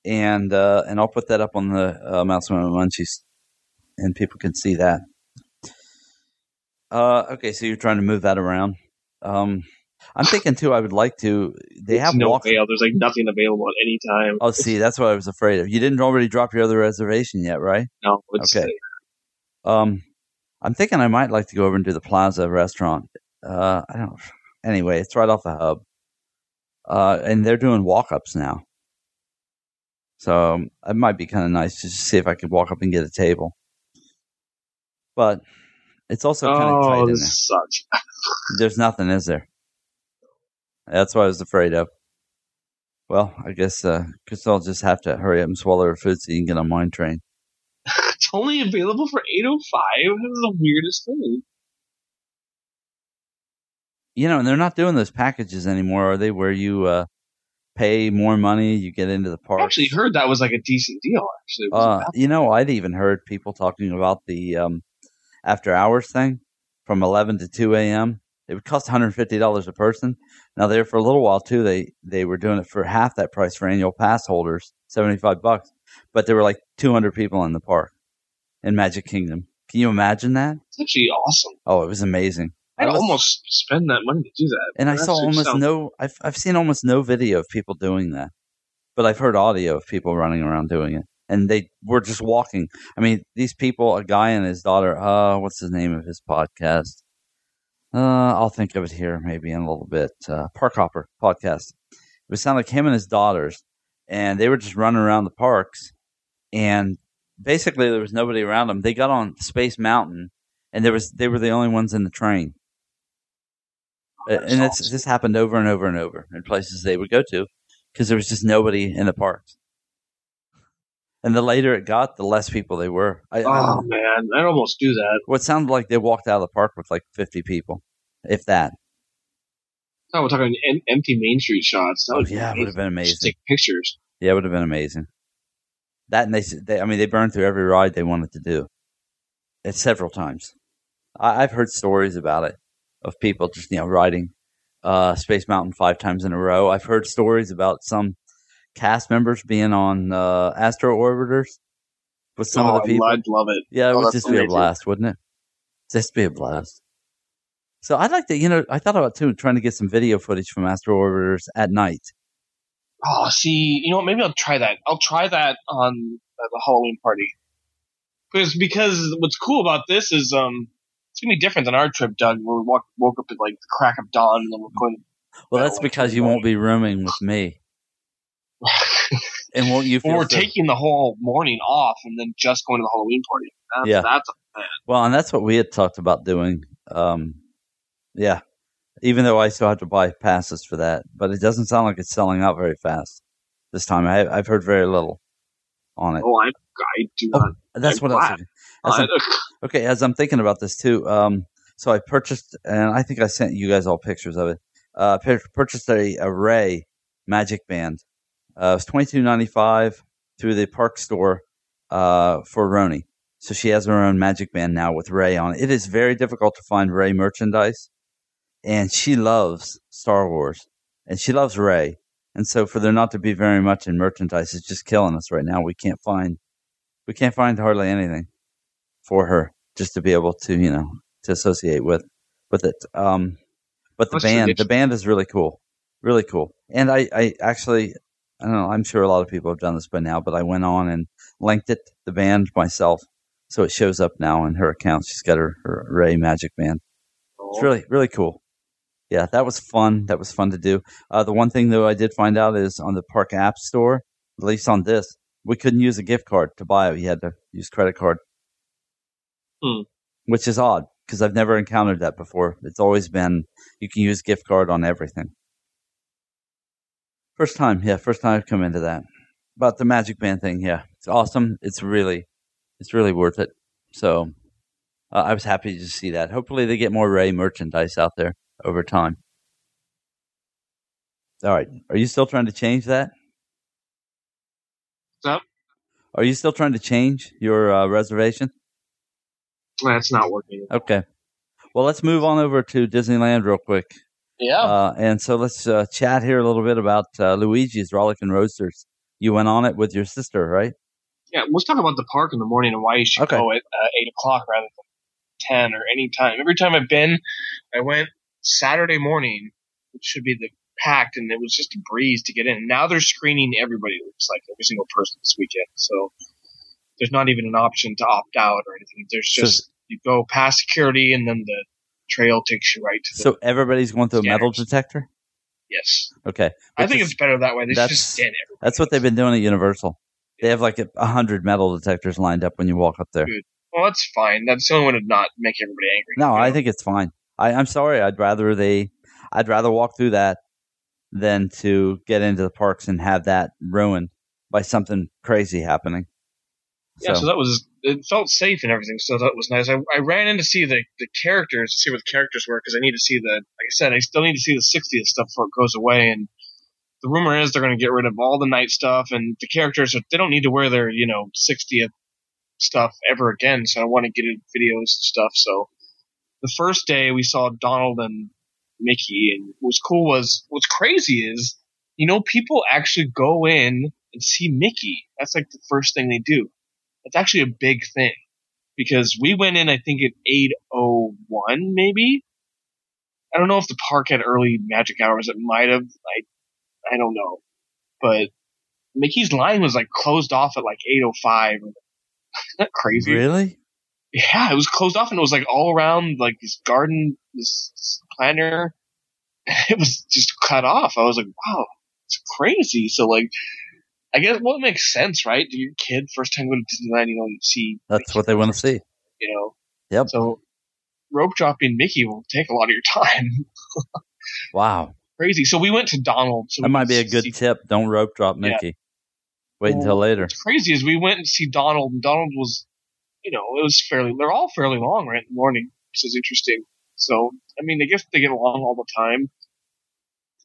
and uh, and I'll put that up on the uh, Mouse and Munchies, and people can see that. Uh, okay, so you're trying to move that around. Um, I'm thinking too. I would like to. They have no walk. fail. There's like nothing available at any time. Oh, see, that's what I was afraid of. You didn't already drop your other reservation yet, right? No, it's Okay. Um, I'm thinking I might like to go over and do the Plaza restaurant. Uh, I don't. Anyway, it's right off the hub. Uh, and they're doing walk ups now. So um, it might be kind of nice to just see if I could walk up and get a table. But it's also kind of tight Oh, in there. sucks. (laughs) There's nothing, is there? That's what I was afraid of. Well, I guess uh, Crystal will just have to hurry up and swallow her food so you can get on mine train. (laughs) It's only available for 805. This is the weirdest thing. You know, and they're not doing those packages anymore, are they? Where you uh, pay more money, you get into the park. I actually heard that was like a decent deal. Actually, Uh, you know, I'd even heard people talking about the um, after hours thing from 11 to 2 a.m. It would cost $150 a person. Now, there for a little while too, they they were doing it for half that price for annual pass holders, 75 bucks. But there were like 200 people in the park in Magic Kingdom. Can you imagine that? it's actually awesome. Oh, it was amazing. I'd was- almost spend that money to do that. And I saw almost sounds- no. I've I've seen almost no video of people doing that. but I've heard audio of people running around doing it, and they were just walking. I mean, these people, a guy and his daughter. Uh, what's the name of his podcast? Uh, I'll think of it here maybe in a little bit. Uh, Park Hopper podcast. It would sound like him and his daughters, and they were just running around the parks, and basically there was nobody around them. They got on Space Mountain, and there was they were the only ones in the train. Uh, and it's, this happened over and over and over in places they would go to because there was just nobody in the parks. And the later it got, the less people they were. I, I- Oh man, I'd almost do that. well, it sounded like they walked out of the park with like 50 people, if that. Oh, we're talking em- empty Main Street shots. That Oh, would be yeah, it would have been Just amazing. take pictures. Yeah, it would have been amazing. That and they, they, I mean, they burned through every ride they wanted to do. It's several times. I, I've heard stories about it of people just you know riding uh, Space Mountain five times in a row. I've heard stories about some cast members being on uh, Astro Orbiters with some oh, of the people. I'd love it. Yeah, it Oh, would just be a blast, wouldn't it? Just be a blast. So I'd like to, you know, I thought about too trying to get some video footage from Astro Orbiters at night. Oh, see, you know what? Maybe I'll try that. I'll try that on uh, the Halloween party. Because because what's cool about this is um it's gonna be different than our trip, Doug. Where we woke woke up at like the crack of dawn and then we're going. Well, that's because you won't be rooming with me, (laughs) and won't you well, we're so- taking the whole morning off and then just going to the Halloween party. That's, Yeah. that's well, and that's what we had talked about doing. Um, yeah, even though I still have to buy passes for that, but it doesn't sound like it's selling out very fast this time. I, I've heard very little on it. oh, I I do Oh, not. That's what else. glad. As I'm- I- Okay, as I'm thinking about this too, um, so I purchased, and I think I sent you guys all pictures of it. Uh, purchased a, Rey Magic Band. Uh, it was twenty two ninety five through the park store uh, for Roni. So she has her own Magic Band now with Rey on it. It is very difficult to find Rey merchandise, and she loves Star Wars, and she loves Rey. And so, for there not to be very much in merchandise, is just killing us right now. We can't find, we can't find hardly anything for her just to be able to you know to associate with with it. Um but the What's band the band is really cool really cool. And i i actually i don't know i'm sure a lot of people have done this by now but i went on and linked it the band myself. So it shows up now in her account. She's got her, her rey magic band. It's really really cool. Yeah that was fun. That was fun to do. Uh, the one thing though i did find out is on the park app store at least on this we couldn't use a gift card to buy it you had to use credit card Hmm. which is odd because i've never encountered that before it's always been you can use gift card on everything first time yeah first time i've come into that about the magic band thing yeah it's awesome it's really it's really worth it so uh, I was happy to see that. Hopefully, they get more Rey merchandise out there over time. All right. Are you still trying to change that? What's up? Are you still trying to change your uh, reservation? That's not working. Okay. Well, let's move on over to Disneyland real quick. Yeah. Uh, and so let's uh, chat here a little bit about uh, Luigi's Rollickin' Roasters. You went on it with your sister, right? yeah. Let's talk about the park in the morning and why you should Okay. go at uh, eight o'clock rather than ten or any time. Every time I've been, I went Saturday morning, which should be the packed, and it was just a breeze to get in. Now they're screening everybody. It looks like every single person this weekend. So there's not even an option to opt out or anything. There's So- just you go past security, and then the trail takes you right to the. So everybody's going through a metal detector? yes, Okay. I think is- it's better that way. They that's- just scan everybody. That's what they've been doing at Universal. They have like a hundred metal detectors lined up when you walk up there. Well, that's fine. That's the only one to not make everybody angry. No, you I think it's fine. I, I'm sorry. I'd rather they, I'd rather walk through that than to get into the parks and have that ruined by something crazy happening. Yeah, so, that was it felt safe and everything, so that was nice. I, I ran in to see the, the characters, see what the characters were, because I need to see the like I said, I still need to see the 60th stuff before it goes away. And the rumor is they're going to get rid of all the night stuff, and the characters they don't need to wear their you know 60th stuff ever again. So I want to get in videos and stuff. So the first day we saw Donald and Mickey, and what's cool was what's crazy is you know people actually go in and see Mickey. That's like the first thing they do. That's actually a big thing because we went in, I think at 801 maybe. I don't know if the park had early magic hours. It might have. I, I don't know. But Mickey's line was like closed off at like 8:05. (laughs) Isn't that crazy? Really? Yeah, it was closed off and it was like all around like this garden, this planter. (laughs) It was just cut off. I was like, wow, it's crazy. So like, I guess what makes sense, right? Do your kid first time going to Disneyland, you know, see That's what they want to see. you know. Yep. So rope dropping Mickey will take a lot of your (laughs) time. Wow. Crazy. So we went to Donald. So That might be a good tip. Don't rope drop Yeah. Mickey. Wait until later. What's crazy is we went and see Donald, and Donald was, you know, it was fairly. They're all fairly long, right? In the morning, which is interesting. So I mean, I guess they get along all the time.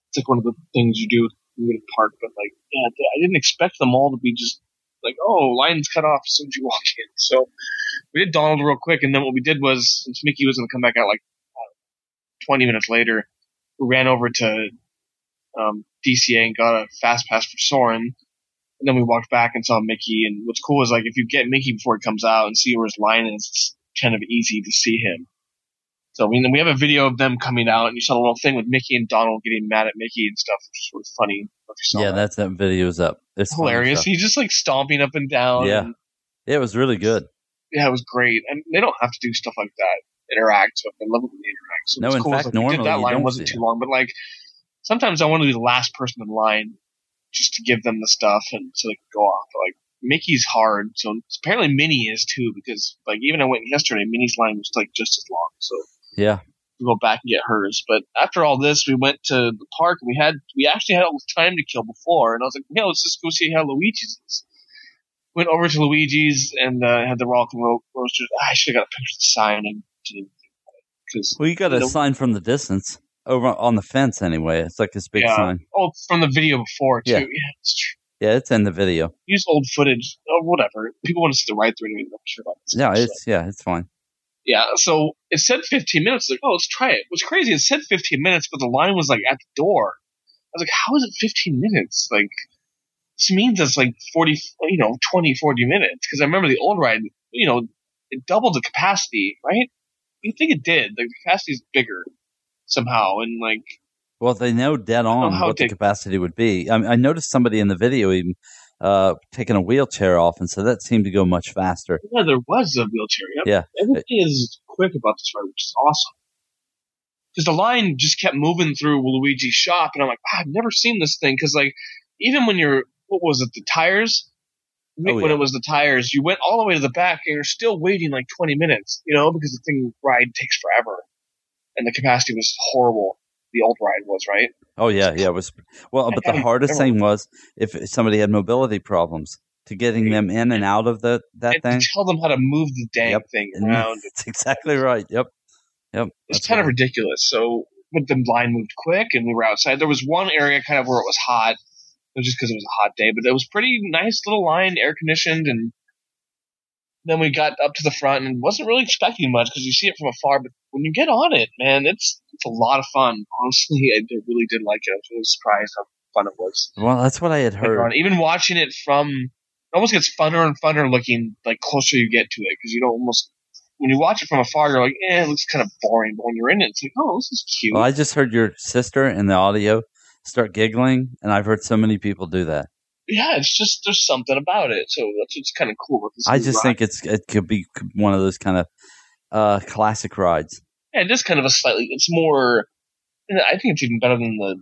It's like one of the things you do go the park, but like, yeah, I didn't expect them all to be just like, oh, lines cut off as soon as you (laughs) walk in. So we did Donald real quick, and then what we did was, since Mickey was going to come back out like uh, 20 minutes later, we ran over to um, DCA and got a fast pass for Soarin'. And then we walked back and saw Mickey. And what's cool is like if you get Mickey before he comes out and see where his line is, it's kind of easy to see him. So I mean, we have a video of them coming out, and you saw a little thing with Mickey and Donald getting mad at Mickey and stuff, which of funny. I don't know if you saw Yeah, that. that's that video's up. It's hilarious. He's just like stomping up and down. Yeah. and- Yeah, it was really good. yeah, it was great. And they don't have to do stuff like that. Interact with. I love it when they interact. So No, in cool fact, like, normally that line wasn't too long, but like sometimes I want to be the last person in line just to give them the stuff and so they could go off. But, like Mickey's hard, so apparently Minnie is too because like even I went yesterday, Minnie's line was like just as long. So Yeah. we go back and get hers. But after all this, we went to the park and we had we actually had all this time to kill before, and I was like, yeah, let's just go see how Luigi's is. Went over to Luigi's and uh, had the Rock and Roll roasters. I should have got a picture of the sign and to because Well, you got a You know- sign from the distance over on the fence anyway. It's like this big Yeah. sign. oh, from the video before too. Yeah. Yeah, it's true. Yeah, it's in the video. Use old footage or whatever. People want to see the ride through. I'm sure about this. Yeah, it's yeah, it's fine. Yeah, so it said 15 minutes. Like, oh, let's try it. What's crazy, it said 15 minutes, but the line was like at the door. I was like, how is it 15 minutes? Like, this means it's like 40, you know, 20, 40 minutes. Because I remember the old ride, you know, it doubled the capacity, right? You think it did. The capacity is bigger somehow. And like, Well, they know dead know on how what the capacity would be. I, I noticed somebody in the video even uh, taking a wheelchair off, and so that seemed to go much faster. yeah, there was a wheelchair. Yep. Yeah. Everything is quick about this ride, which is awesome. Because the line just kept moving through Luigi's shop, and I'm like, wow, I've never seen this thing. Because like, even when you're, what was it, the tires? Oh, when yeah. it was the tires, you went all the way to the back, and you're still waiting like 20 minutes, you know, because the thing ride takes forever, and the capacity was horrible. The old ride was right. Oh yeah, yeah. It was well, but the hardest thing was if somebody had mobility problems to getting them in and out of the that and thing. to tell them how to move the dang Yep. thing around. (laughs) That's exactly right. Yep, yep. It's kind of ridiculous. So, but the line moved quick, and we were outside. There was one area kind of where it was hot, it was just because it was a hot day, but it was pretty nice little line, air conditioned, and then we got up to the front and wasn't really expecting much because you see it from afar. But when you get on it, man, it's it's a lot of fun. Honestly, I really did like it. I was really surprised how fun it was. Well, that's what I had heard. Even watching it from, it almost gets funner and funner looking like closer you get to it because you don't almost. When you watch it from afar, you're like, eh, it looks kind of boring. But when you're in it, it's like, oh, this is cute. Well, I just heard your sister in the audio start giggling, and I've heard so many people do that. Yeah, it's just there's something about it. So that's what's kind of cool with this. I just ride. think it's it could be one of those kind of uh, classic rides. yeah, it is kind of a slightly. It's more. I think it's even better than the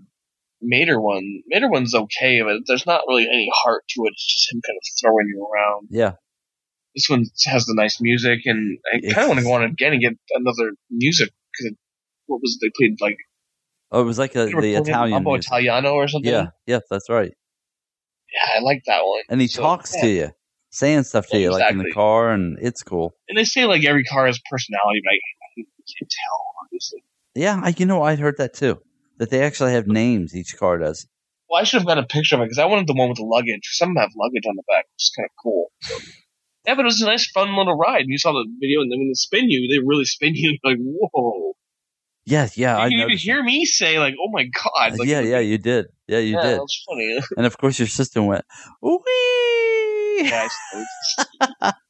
Mater one. Mater one's okay, but there's not really any heart to it. It's just him kind of throwing you around. Yeah, This one has the nice music, and I kind of want to go on again and get another music because what was it they played like oh, it was like a, the Italian. Mambo. Italiano or something. Yeah, yeah, that's right. Yeah, I like that one. And he So, talks yeah. to you, saying stuff to Yeah, you, like in the car, and it's cool. And they say like every car has personality, but I, I can't tell obviously. Yeah, I, you know, I'd heard that too. That they actually have names. Each car does. Well, I should have got a picture of it because I wanted the one with the luggage. Some of them have luggage on the back, which is kind of cool. So. Yeah, but it was a nice, fun little ride. And you saw the video, and then when they spin you, they really spin you. You're (laughs) like, whoa! Yeah, yeah, I you can even hear me say, like, "Oh my god!" Like, yeah, yeah, you did. Yeah, you yeah, did. That's funny. (laughs) And of course, your sister went, wee. yeah, I was. (laughs)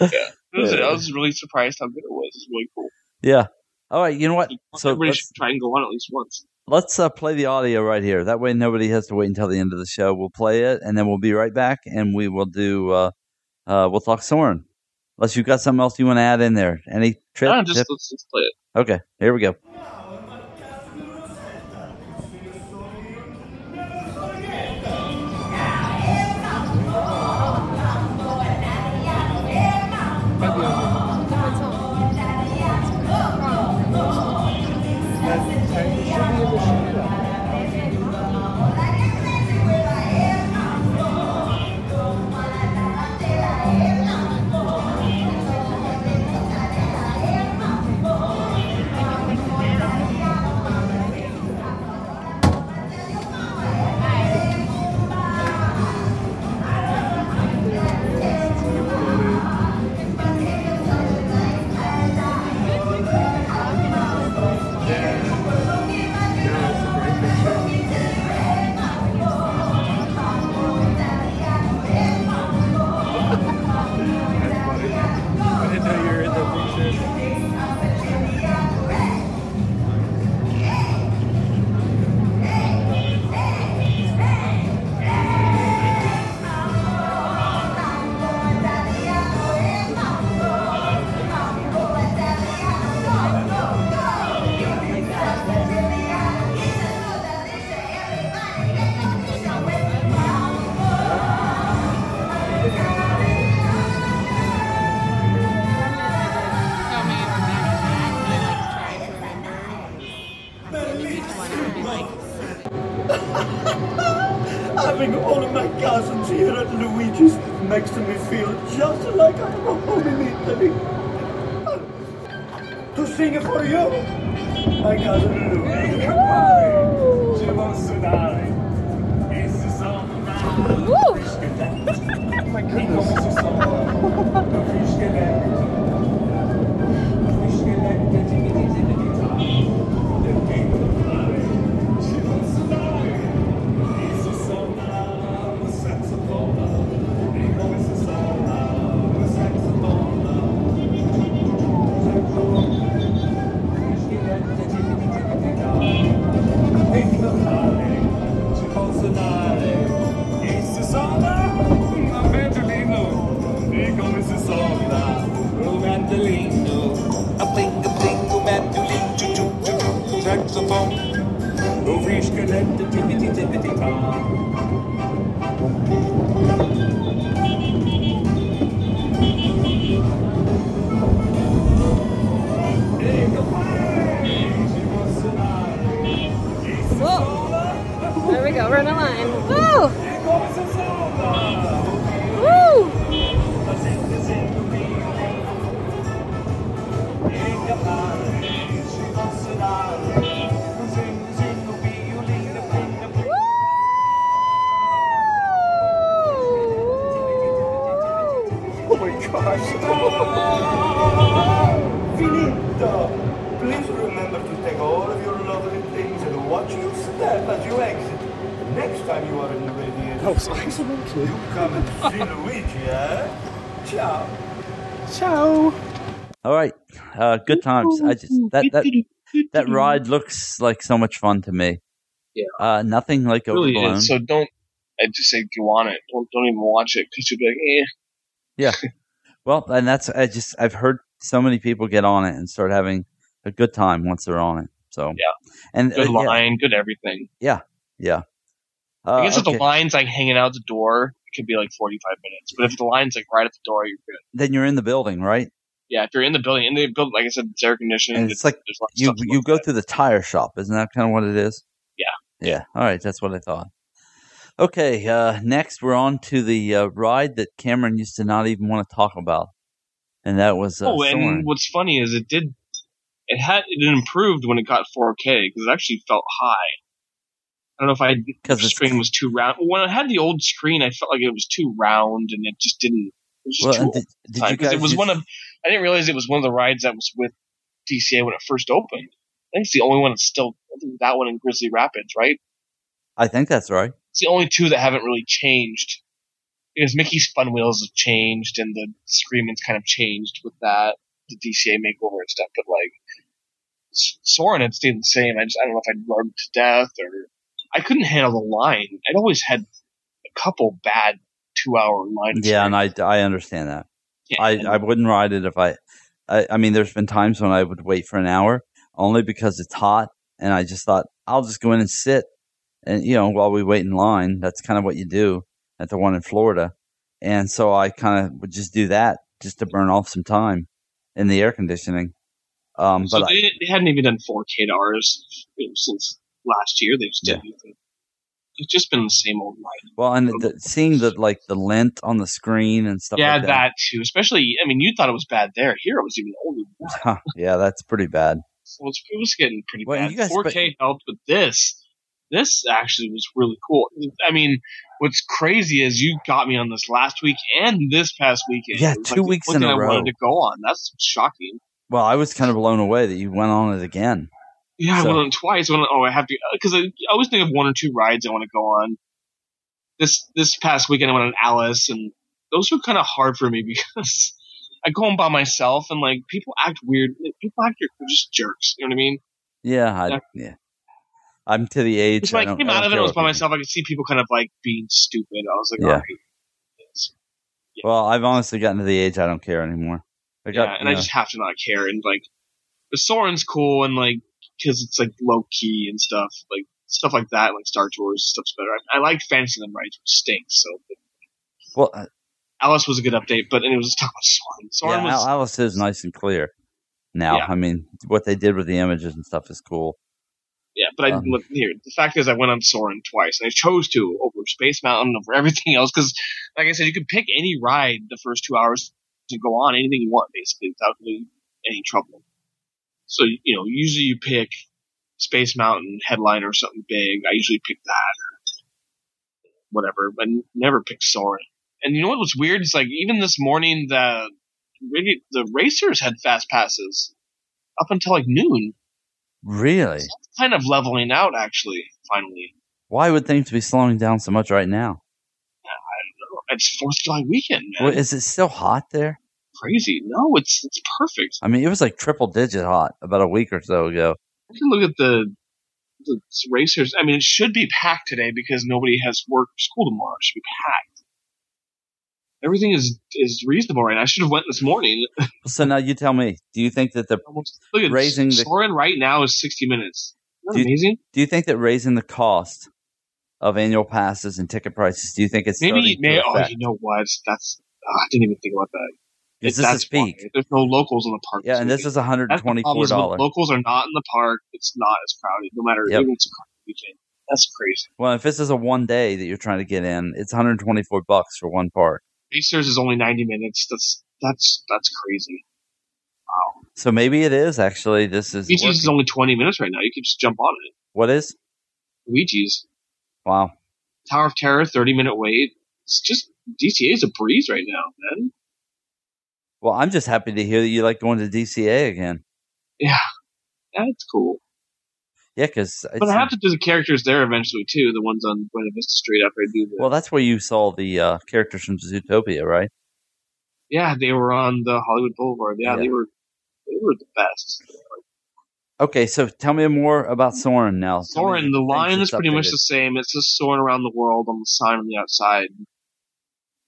Yeah, it was, I was really surprised how good it was. It's really cool. Yeah. All right. You know what? So Everybody let's, should try and go on at least once. let's uh, play the audio right here. That way, nobody has to wait until the end of the show. We'll play it, and then we'll be right back, and we will do. Uh, uh, we'll talk Soarin'. Unless you've got something else you want to add in there. Any trip? No, just let's, let's play it. Okay, here we go. Good times. I just that that that ride looks like so much fun to me. Yeah. Uh, nothing like It really overblown. is. So don't. I just say if you want it, don't don't even watch it because you'll be like, eh. Yeah. (laughs) Well, and that's I just I've heard so many people get on it and start having a good time once they're on it. So Yeah. and Good uh, yeah, line, good everything. yeah. Uh, I guess if the line's like hanging out the door, it could be like 45 minutes. But if the line's like right at the door, you're good. then you're in the building, right? Yeah, if you're in the building, in the building, like I said, it's air conditioning. And it's like there's lots You you go through the tire shop, isn't that kind of what it is? Yeah. Yeah. All right, that's what I thought. Okay, uh, next we're on to the uh, ride that Cameron used to not even want to talk about, and that was uh, oh, and what's funny is it did. It had it improved when it got 4K because it actually felt high. I don't know if I because the screen was too round. When I had the old screen, I felt like it was too round and it just didn't. It was just Well, did, did you guys? it was one of. I didn't realize it was one of the rides that was with DCA when it first opened. I think it's the only one that's still. I think that one in Grizzly Rapids, right? I think that's right. It's the only two that haven't really changed. Because Mickey's Fun Wheels have changed and the Screaming's kind of changed with that, the DCA makeover and stuff, but like, Soarin' had stayed the same. I just I don't know if I'd learned to death or I couldn't handle the line. I'd always had a couple bad two hour lines. Yeah, and I, I understand that. Yeah, (laughs) I, I wouldn't ride it if I, I. I mean, there's been times when I would wait for an hour only because it's hot, and I just thought I'll just go in and sit, and you know, while we wait in line. That's kind of what you do at the one in Florida, and so I kind of would just do that just to burn off some time in the air conditioning. Um, so but I, they, they hadn't even done 4K hours you know, since last year. They just did anything. It's just been the same old line. well, and the, seeing the like the lint on the screen and stuff. yeah, like that. that. too. Especially, I mean, you thought it was bad there. Here, it was even older. Than that. Huh, (laughs) yeah, that's pretty bad. So it's, it was getting pretty Well, bad. you guys- 4K helped, but this, this actually was really cool. I mean, what's crazy is you got me on this last week and this past weekend. Yeah, two the weeks in a I row. wanted to go on. That's shocking. Well, I was kind of blown away that you went on it again. Yeah, So- I went on twice. I went, oh, I have to uh, because I, I always think of one or two rides I want to go on. This this past weekend I went on Alice, and those were kind of hard for me (laughs) because I go on by myself, and like people act weird. People act they're just jerks. You know what I mean? Yeah, I, Yeah. yeah. I'm to the age. When I I came out of it, I was by myself. I could see people kind of like being stupid. I was like, Yeah. right. It's- Well, I've honestly gotten to the age I don't care anymore. I got, yeah, and you I just have to not care. And like, the Soarin's cool, and like, because it's like low key and stuff, like stuff like that, like Star Tours stuff's better. I, I like Fantasyland rides, which stinks. So well, uh, Alice was a good update, but anyways, let's (laughs) talk about Soarin'. Soarin' yeah, was Al- Alice is nice and clear. Now, Yeah. I mean, what they did with the images and stuff is cool. yeah, but I um, look here. The fact is, I went on Soarin' twice, and I chose to over Space Mountain over everything else because, like I said, you could pick any ride the first two hours to go on anything you want, basically, without really any trouble. So you know, usually you pick Space Mountain headliner or something big. I usually pick that or whatever, but never pick Soarin'. And you know what was weird? It's like even this morning the really the racers had fast passes up until like noon. Really? It's kind of leveling out actually. Finally, Why would things be slowing down so much right now? it's Fourth of July weekend, man. Well, is it still hot there? Crazy. No, it's it's perfect. I mean, it was like triple digit hot about a week or so ago. I can look at the the racers. I mean, it should be packed today because nobody has work or school tomorrow. It should be packed. Everything is is reasonable right now. I should have went this morning. (laughs) So now you tell me, do you think that the Almost look at Raising the- Soarin' right now is sixty minutes. Do you- amazing? do you think that raising the cost of annual passes and ticket prices, do you think it's Maybe, starting may oh, you know what? That's oh, I didn't even think about that. Is this a that's why. peak? There's no locals in the park. Yeah, and this is one hundred and That's the problem twenty-four is when dollars. Locals are not in the park. It's not as crowded, no matter Yep. even it's a weekend. That's crazy. Well, if this is a one day that you're trying to get in, it's 124 bucks for one park. Racers is only ninety minutes. That's that's that's crazy. Wow. So maybe it is actually. This is Luigi's is only twenty minutes right now. You could just jump on it. what is? Luigi's Wow. Tower of Terror, thirty minute wait. It's just DCA is a breeze right now, man. Well, I'm just happy to hear that you like going to DCA again. Yeah, that's cool. Yeah, because But I have to do the characters there eventually too. The ones on Buena Vista Street after I do the. Well, that's where you saw the uh, characters from Zootopia, right? yeah, they were on the Hollywood Boulevard. Yeah, Yeah. they were. They were the best. Okay, so tell me more about Soarin' now. Soarin', the line is pretty much the same. It's just Soarin' around the world on the sign on the outside.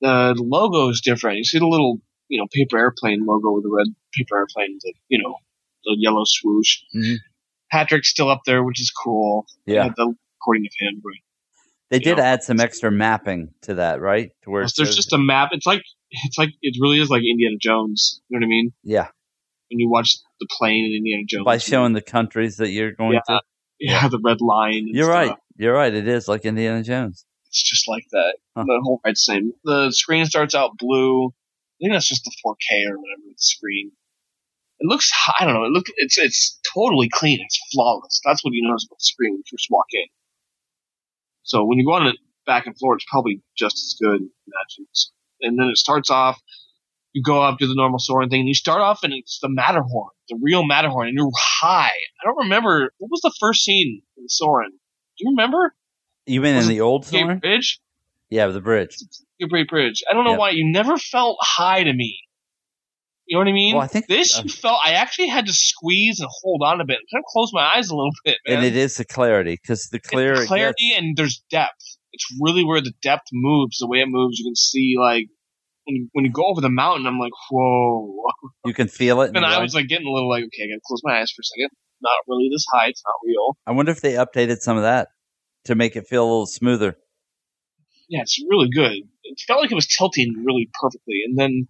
The logo is different. You see the little, you know, paper airplane logo with the red paper airplane, the, you know, the yellow swoosh. Mhm. Patrick's still up there, which is cool. Yeah, The, according to him, but they did know. add some extra mapping to that, right? To where there's just a map. It's like it's like it really is like Indiana Jones. You know what I mean? yeah When you watch the plane in Indiana Jones, by showing the countries that you're going yeah, to. yeah, the red line. and You're stuff. right. You're right. It is like Indiana Jones. It's just like that. Huh. The whole ride's same. The screen starts out blue. I think that's just the 4K or whatever the screen. It looks. I don't know. It look. It's it's totally clean. It's flawless. That's what you notice about the screen when you first walk in. So when you go on it back and forth, it's probably just as good. Imagine. And then it starts off. You go up to the normal Soarin' thing. And you start off and it's the Matterhorn, the real Matterhorn, and you're high. I don't remember what was the first scene in Soarin'. Do you remember? You mean Was in the old Soarin'? Bridge. Yeah, the bridge. Great Bridge. I don't know Yep. why you never felt high to me. You know what I mean? Well, I think- this you felt. I actually had to squeeze and hold on a bit, kind of close my eyes a little (laughs) bit, man. and it is the clarity because the clear the clarity and there's depth. It's really where the depth moves. The way it moves, you can see like when you, when you go over the mountain. I'm like, whoa. you can feel it. (laughs) And I was like getting a little like, okay, I gotta close my eyes for a second. Not really this high. It's not real. I wonder if they updated some of that to make it feel a little smoother. Yeah, it's really good. It felt like it was tilting really perfectly, and then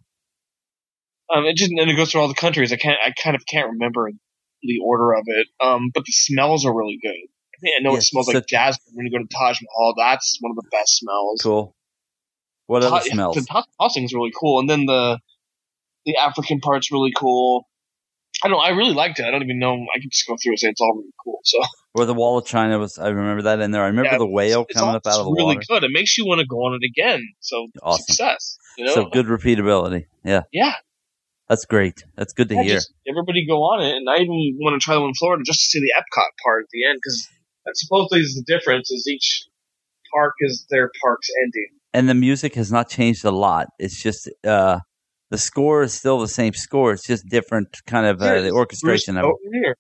um, it just and it goes through all the countries. I can't. I kind of can't remember the order of it. Um, but the smells are really good. I think I know Yeah, it smells like jasmine when you go to Taj Mahal. That's one of the best smells. Cool. What Ta- other smells? The Taj Mahal thing's really cool, and then the the African part's really cool. I don't. I really liked it. I don't even know. I can just go through and say it's all really cool. So Where the wall of China was, I remember that in there. I remember Yeah, the whale coming up out of the really water. good. It makes you want to go on it again. So Awesome. success. You know. So good repeatability. Yeah, Yeah. that's great. That's good to Yeah, hear. everybody go on it, and I even want to try the one in Florida just to see the Epcot part at the end because that supposedly is the difference. Is each park is their park's ending. and the music has not changed a lot. It's just uh, the score is still the same score. It's just different kind of uh, the orchestration of it.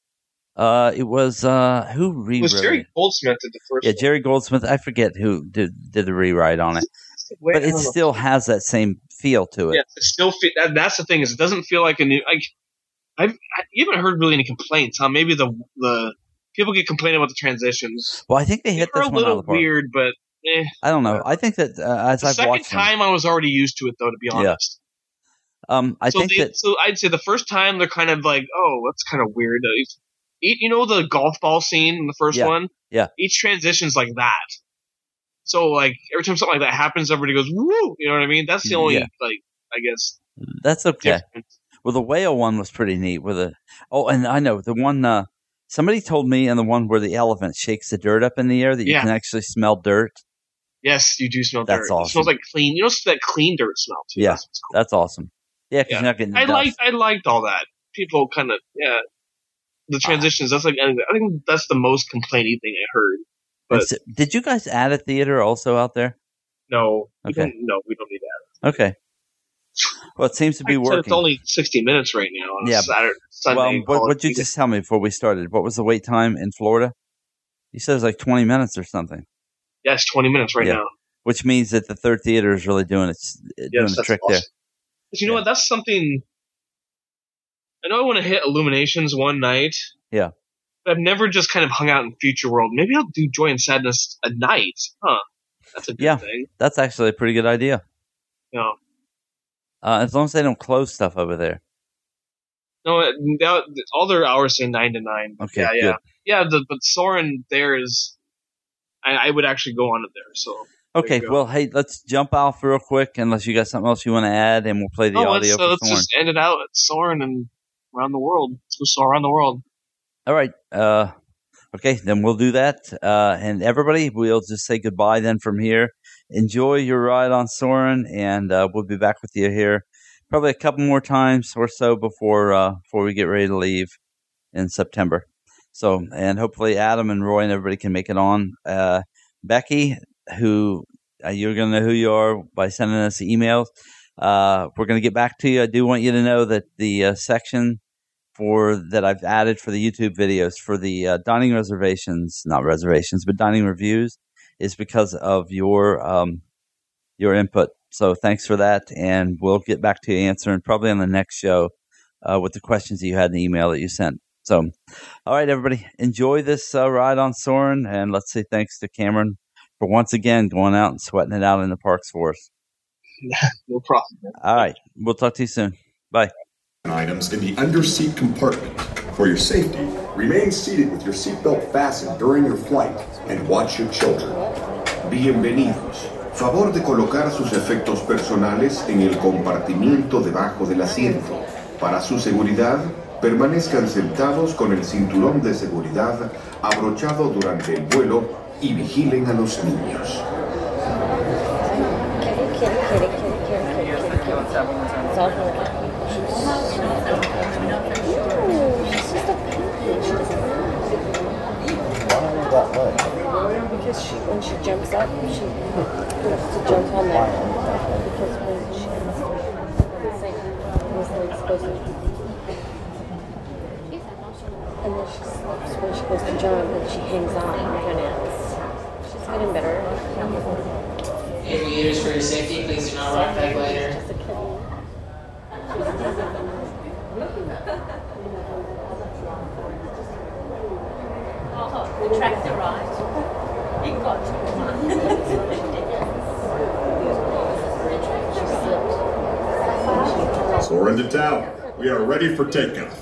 Uh, it was uh, who It rewrote was Jerry it? Goldsmith did the first. Yeah, one. Jerry Goldsmith. I forget who did did the rewrite on it, (laughs) Wait, but it know. still has that same feel to it. Yeah, it still fe- that, that's the thing is it doesn't feel like a new like I've I, you haven't heard really any complaints. Huh? Maybe the the people get complaining about the transitions. Well, I think they hit this a little weird, but eh. I don't know. I think that uh, as the I've second watched them, time I was already used to it though. To be Yeah. Um, I so think they, that so I'd say the first time they're kind of like, oh, that's kind of weird. Uh, it's- You know the golf ball scene in the first Yeah. one? Yeah. Each transition's like that. So like every time something like that happens, everybody goes woo. You know what I mean? That's the only Yeah. like I guess that's okay. difference. Well, the whale one was pretty neat. With a oh, and I know the one. Uh, somebody told me, and the one where the elephant shakes the dirt up in the air that you can actually smell dirt. Yes, you do smell That's dirt. It awesome. smells like clean. You know, that clean dirt smell too. Yeah. That's cool. That's awesome. Yeah, because Yeah. you're not getting the I liked I liked all that. People kind of yeah. The ah. transitions. That's like I think that's the most complainy thing I heard. But so- did you guys add a theater also out there? no, Okay. no, we don't need that. Okay. Well, it seems to be working. It's only sixty minutes right now on Yeah, Saturday, Sunday. well, what would you just tell me before we started? What was the wait time in Florida? You said it was like 20 minutes or something, Yes, twenty minutes right Yeah. now. which means that the third theater is really doing its doing Yes, the that's trick awesome. But you know Yeah. what? That's something. I know I want to hit Illuminations one night. Yeah. But I've never just kind of hung out in Future World. Maybe I'll do Joy and Sadness a night. Huh. That's a good Yeah. thing. That's actually a pretty good idea. Know, Uh, as long as they don't close stuff over there. no, it- that, all their hours say nine to nine. Okay, yeah, yeah, yeah. The, but Soarin' there is, I, I would actually go on it there. So Okay, well, hey, let's jump off real quick unless you got something else you want to add, and we'll play the oh, let's, audio uh, let's just end it out at Soarin' and around the world. Let's around the world. All right. Uh, okay, then we'll do that. Uh, and everybody, we'll just say goodbye then from here. Enjoy your ride on Soarin', and uh, we'll be back with you here probably a couple more times or so before uh, before we get ready to leave in September. So, and hopefully Adam and Roy and everybody can make it on. Uh, Becky, who uh, you're going to know who you are by sending us emails. Uh, we're going to get back to you. I do want you to know that the uh, section for that I've added for the YouTube videos for the uh, dining reservations, not reservations, but dining reviews, is because of your um, your input. So thanks for that, and we'll get back to you answering probably on the next show uh, with the questions that you had in the email that you sent. So, all right, everybody, enjoy this uh, ride on Soarin', and let's say thanks to Cameron for once again going out and sweating it out in the parks for us. (laughs) No problem. man. All right, we'll talk to you soon. Bye. items in the underseat compartment. For your safety, remain seated with your seatbelt fastened during your flight and watch your children. Bienvenidos. Favor de colocar sus efectos personales en el compartimiento debajo del asiento. Para su seguridad, permanezcan sentados con el cinturón de seguridad abrochado durante el vuelo y vigilen a los niños. On. And then she slips when she goes to jump and she hangs out her finance. She's getting better. Aviators for your safety, please do not rock that glider. Just a kitten. The tractor right. He got Soar into tower. We are ready for takeoff.